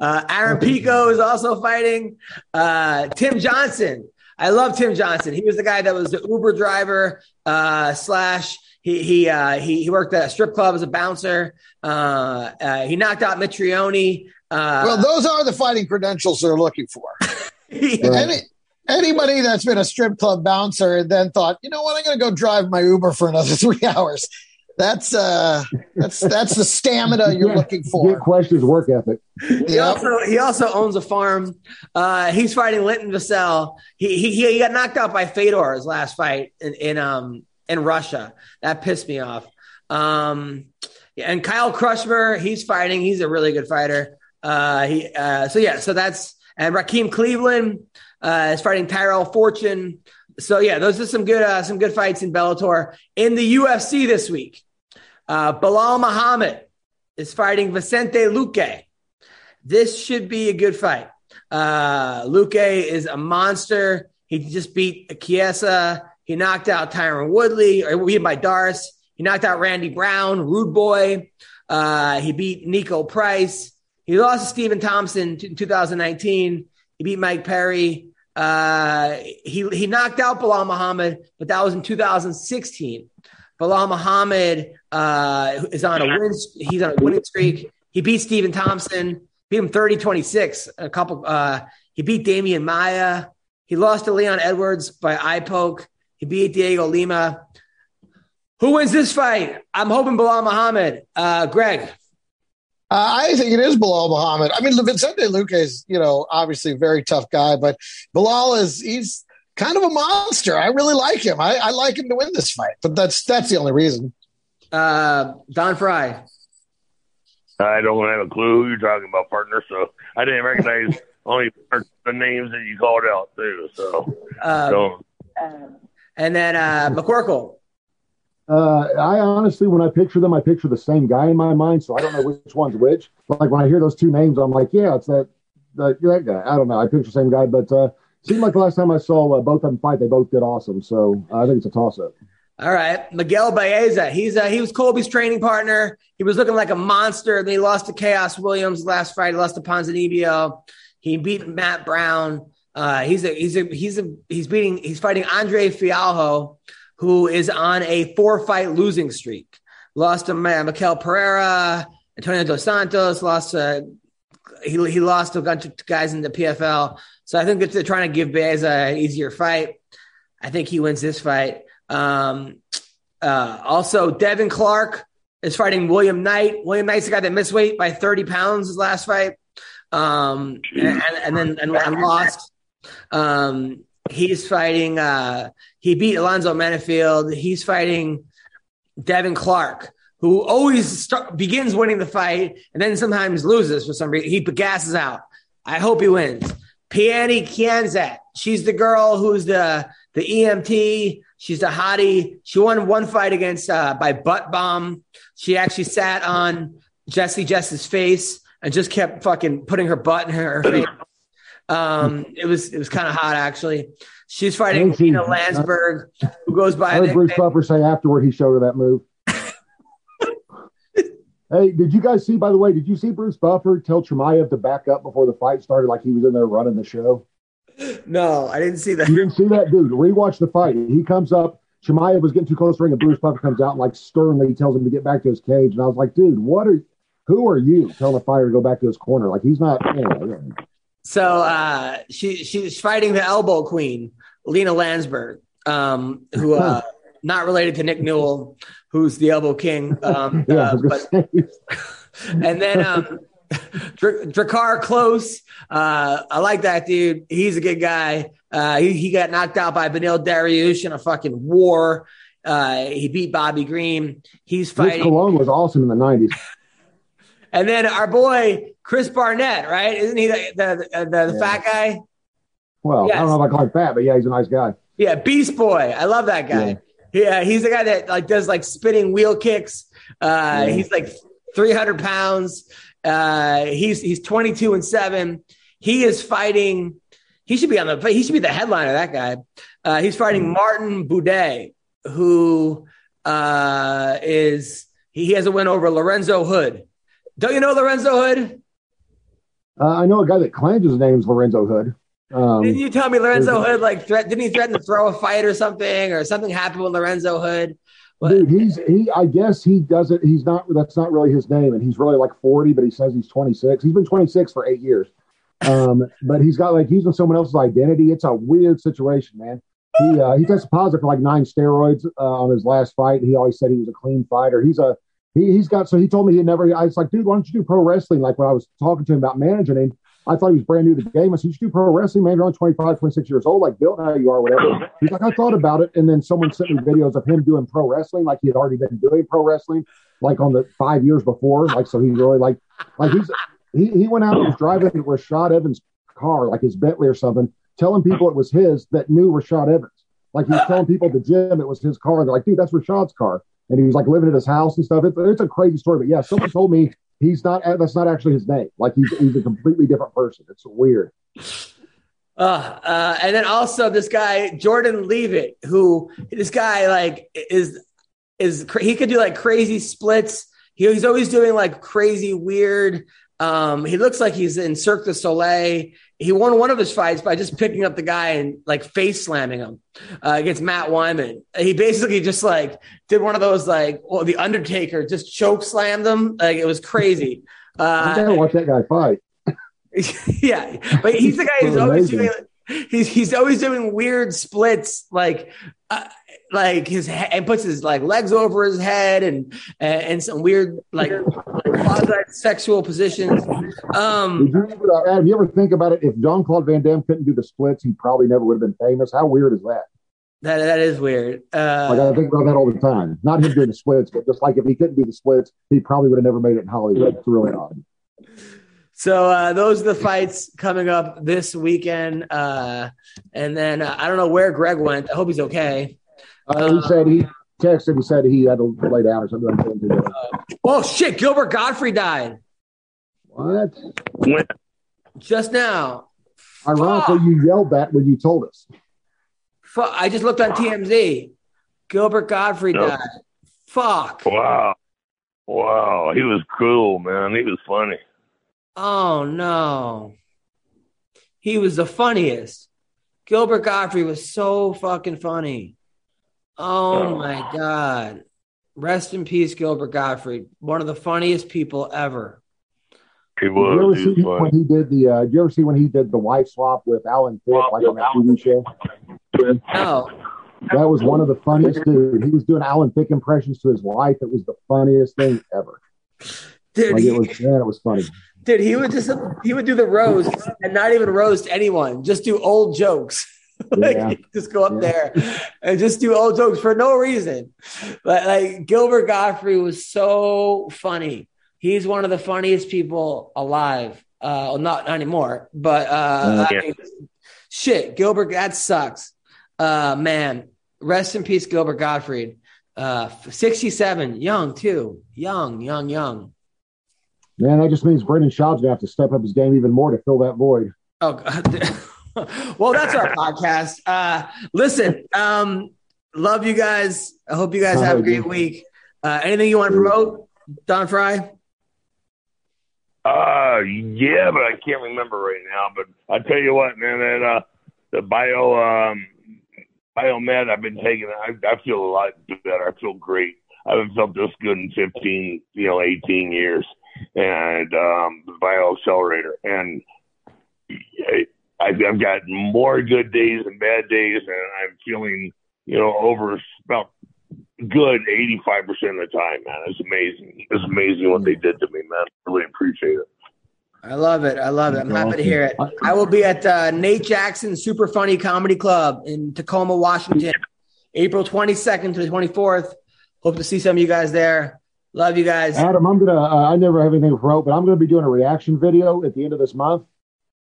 Uh, Aaron Pico is also fighting. Uh, Tim Johnson. I love Tim Johnson. He was the guy that was the Uber driver uh, slash. He he, uh, he he worked at a strip club as a bouncer. Uh, uh, he knocked out Mitrione. Uh, Well, those are the fighting credentials they're looking for. (laughs) he- Any, anybody that's been a strip club bouncer and then thought, you know what, I'm going to go drive my Uber for another (laughs) three hours. That's uh, that's that's the stamina you're Yeah, looking Get for. questions work ethic. He Yep. also he also owns a farm. Uh, he's fighting Linton Vassell. He, he he got knocked out by Fedor his last fight in, in um in Russia. That pissed me off. Um, and Kyle Crutchmer, he's fighting. He's a really good fighter. Uh, he uh, so yeah, so that's and Raheem Cleveland uh, is fighting Tyrell Fortune. So yeah, those are some good uh, some good fights in Bellator. In the UFC this week, uh, Belal Muhammad is fighting Vicente Luque. This should be a good fight. Uh, Luque is a monster. He just beat Chiesa. He knocked out Tyron Woodley, or beat by Darce. He knocked out Randy Brown, Rude Boy. Uh, he beat Niko Price. He lost to Stephen Thompson in 2019. He beat Mike Perry. Uh, he he knocked out Belal Muhammad, but that was in 2016. Belal Muhammad uh, is on a win. He's on a winning streak. He beat Stephen Thompson, beat him 30-26. A couple. Uh, he beat Demian Maia. He lost to Leon Edwards by eye poke. He beat Diego Lima. Who wins this fight? I'm hoping Belal Muhammad. Uh, Greg. Uh, I think it is Belal Muhammad. I mean, Vicente Luque is, you know, obviously a very tough guy, but Belal is he's kind of a monster. I really like him. I, I like him to win this fight, but that's that's the only reason. Uh, Don Frye. I don't have a clue who you're talking about, partner. So I didn't recognize (laughs) only the names that you called out too. So Uh, don't. and then uh, McCorkle. Uh, I honestly, when I picture them, I picture the same guy in my mind, so I don't know which one's which. But like when I hear those two names, I'm like, yeah, it's that that, that guy. I don't know. I picture the same guy, but uh, seemed like the last time I saw uh, both of them fight, they both did awesome. So I think it's a toss up. All right, Miguel Baeza. He's uh, he was Colby's training partner. He was looking like a monster. Then he lost to Khaos Williams last fight. He lost to Ponzinibbio. He beat Matt Brown. Uh, he's a he's a he's a he's beating he's fighting Andre Fialho, who is on a four fight losing streak. Lost to Michel Pereira, Antonio Dos Santos. Lost to he he lost to a bunch of guys in the PFL. So I think they're trying to give Baeza an easier fight. I think he wins this fight. Um, uh, also, Devin Clark is fighting William Knight. William Knight's the guy that missed weight by 30 pounds his last fight. Um, and, and then and, and lost. Um, he's fighting, uh, he beat Alonzo Menifield. He's fighting Devin Clark, who always start, begins winning the fight and then sometimes loses for some reason. He gasses out. I hope he wins. Pannie Kianzad. She's the girl who's the the EMT. She's a hottie. She won one fight against uh, by butt bomb. She actually sat on Jesse Jess's face and just kept fucking putting her butt in her face. Um, it was it was kind of hot actually. She's fighting Thank you. Nina Länsberg, who goes by I heard Bruce Buffer say afterward he showed her that move. (laughs) hey, did you guys see? By the way, did you see Bruce Buffer tell Chimaev to back up before the fight started, like he was in there running the show? No, I didn't see that. You didn't see that, dude. Rewatch the fight. He comes up. Chimaev was getting too close to the ring, and Bruce Buffer comes out and like sternly tells him to get back to his cage. And I was like, dude, what are? Who are you telling the fighter to go back to his corner? Like he's not. Anyway, So uh, she she's fighting the elbow queen, Lina Länsberg, um, who uh, not related to Nick Newell, who's the elbow king. Um, (laughs) yeah, uh, but, (laughs) and then um, Dr- Drakkar Klose, uh, I like that dude. He's a good guy. Uh, he, he got knocked out by Beneil Dariush in a fucking war. Uh, he beat Bobby Green. He's Rich fighting. Cologne was awesome in the '90s. (laughs) And then our boy Chris Barnett, right? Isn't he the the, the, the Yeah. fat guy? Well, I don't know if I call him fat, but yeah, he's a nice guy. Yeah, Beast Boy. I love that guy. Yeah, he's the guy that like does like spinning wheel kicks. Uh, Yeah. He's like 300 pounds. Uh, he's he's 22 and seven. He is fighting. He should be on the. He should be the headliner. That guy. Uh, he's fighting Martin Buday, who uh, is he has a win over Lorenzo Hood. Don't you know Lorenzo Hood? Uh, I know a guy that claims his name is Lorenzo Hood. Um, Didn't you tell me Lorenzo Hood like threat? Didn't he threaten to throw a fight or something, or something happened with Lorenzo Hood? What- Dude, he's he. I guess he doesn't. He's not. That's not really his name, and he's really like forty, but he says he's twenty six. He's been twenty six for eight years, um, (laughs) but he's got like using someone else's identity. It's a weird situation, man. He uh, he tested positive for like nine steroids uh, on his last fight. He always said he was a clean fighter. He's a he, he's got. So he told me he never. I was like, dude, why don't you do pro wrestling? Like when I was talking to him about managing him, I thought he was brand new to the game. I said, you should do pro wrestling, man. You're only 25, 26 years old, like built how you are, whatever. He's like, I thought about it. And then someone sent me videos of him doing pro wrestling, like he had already been doing pro wrestling, like on the five years before. Like, so he really like, like he's, he, he went out and was driving Rashad Evans' car, like his Bentley or something, telling people it was his that knew Rashad Evans. Like he was telling people at the gym it was his car. They're like, dude, that's Rashad's car. And he was like living at his house and stuff. It's, it's a crazy story. But yeah, someone told me he's not, that's not actually his name. Like he's, he's a completely different person. It's weird. Uh, uh, and then also this guy Jordan Leavitt, who this guy like is is he could do like crazy splits. He, he's always doing like crazy weird. Um, he looks like he's in Cirque du Soleil. He won one of his fights by just picking up the guy and like face slamming him uh, against Matt Wiman. He basically just like did one of those like well, the Undertaker just choke slammed him. Like it was crazy. (laughs) I Uh, gotta watch that guy fight. (laughs) yeah, but he's the guy who's (laughs) always doing he's he's always doing weird splits, like uh, like his he- and puts his like legs over his head and and, and some weird like quasi sexual positions. Um, you ever, uh, Adam, you ever think about it? If Jean-Claude Van Damme couldn't do the splits, he probably never would have been famous. How weird is that? that that is weird. Like Uh, I think about that all the time. Not him doing the splits, but just like if he couldn't do the splits, he probably would have never made it in Hollywood. It's really odd. so uh, those are the fights coming up this weekend, uh, and then uh, I don't know where Greg went. I hope he's okay. Uh, he said he texted. He said he had to lay down or something. I couldn't. Oh, oh shit! Gilbert Gottfried died What? When, just now. Ironically, you yelled that when you told us. Fu I just looked on TMZ. Gilbert Gottfried No. died. Fuck. wow. Wow. He was cool, man. He was funny. Oh no. he was the funniest. Gilbert Gottfried was so fucking funny. Oh my god. Rest in peace, Gilbert Gottfried. One of the funniest people ever. He Did you ever. He see was when he did the? Uh, did you ever see when he did the wife swap with Alan Thicke, like on that TV show? No. That was one of the funniest dude. He was doing Alan Thicke impressions to his wife. It was the funniest thing ever. Dude, Like he, it was, man, it was funny. dude, he would just he would do the roast and not even roast anyone, just do old jokes. (laughs) like Yeah. just go up Yeah. there and just do old jokes for no reason. But like Gilbert Gottfried was so funny. He's one of the funniest people alive. Uh well, not, not anymore, but uh Yeah. I mean, shit, Gilbert that sucks. Uh man, rest in peace, Gilbert Gottfried. Uh 67, young too. Young, young, young. Man, that just means Brendan Schaub's gonna have to step up his game even more to fill that void. Oh, God. (laughs) (laughs) well, that's our podcast. Uh, listen, um, love you guys. I hope you guys have a great week. Uh, anything you want to promote, Don Frye? Uh, yeah, but I can't remember right now. But I tell you what, man, that uh, the bio um, biomed I've been taking, I, I feel a lot better. I feel great. I haven't felt this good in 15, you know, 18 years. And um, the bio accelerator, and I, I've, I've got more good days and bad days, and I'm feeling, you know, over about good 85% of the time, man. It's amazing. It's amazing what they did to me, man. I Really appreciate it. I love it. I love it. I'm happy to hear it. I will be at uh, Nate Jackson Super Funny Comedy Club in Tacoma, Washington, April 22nd to the 24th. Hope to see some of you guys there. Love you guys. Adam, I'm gonna. Uh, I never have anything to promote, but I'm gonna be doing a reaction video at the end of this month.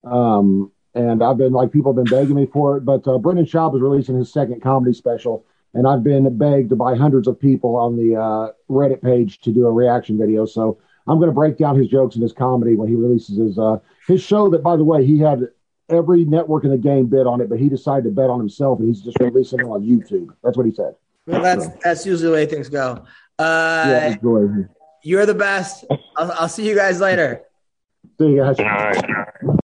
Um, and I've been like people have been begging me for it, but uh, Brendan Schaub is releasing his second comedy special, and I've been begged by hundreds of people on the uh, Reddit page to do a reaction video. So I'm going to break down his jokes and his comedy when he releases his uh, his show. That, by the way, he had every network in the game bid on it, but he decided to bet on himself, and he's just releasing it on YouTube. That's what he said. Well, that's that's usually the way things go. Uh, yeah, enjoy. You're the best. I'll, I'll see you guys later. See you guys. All right.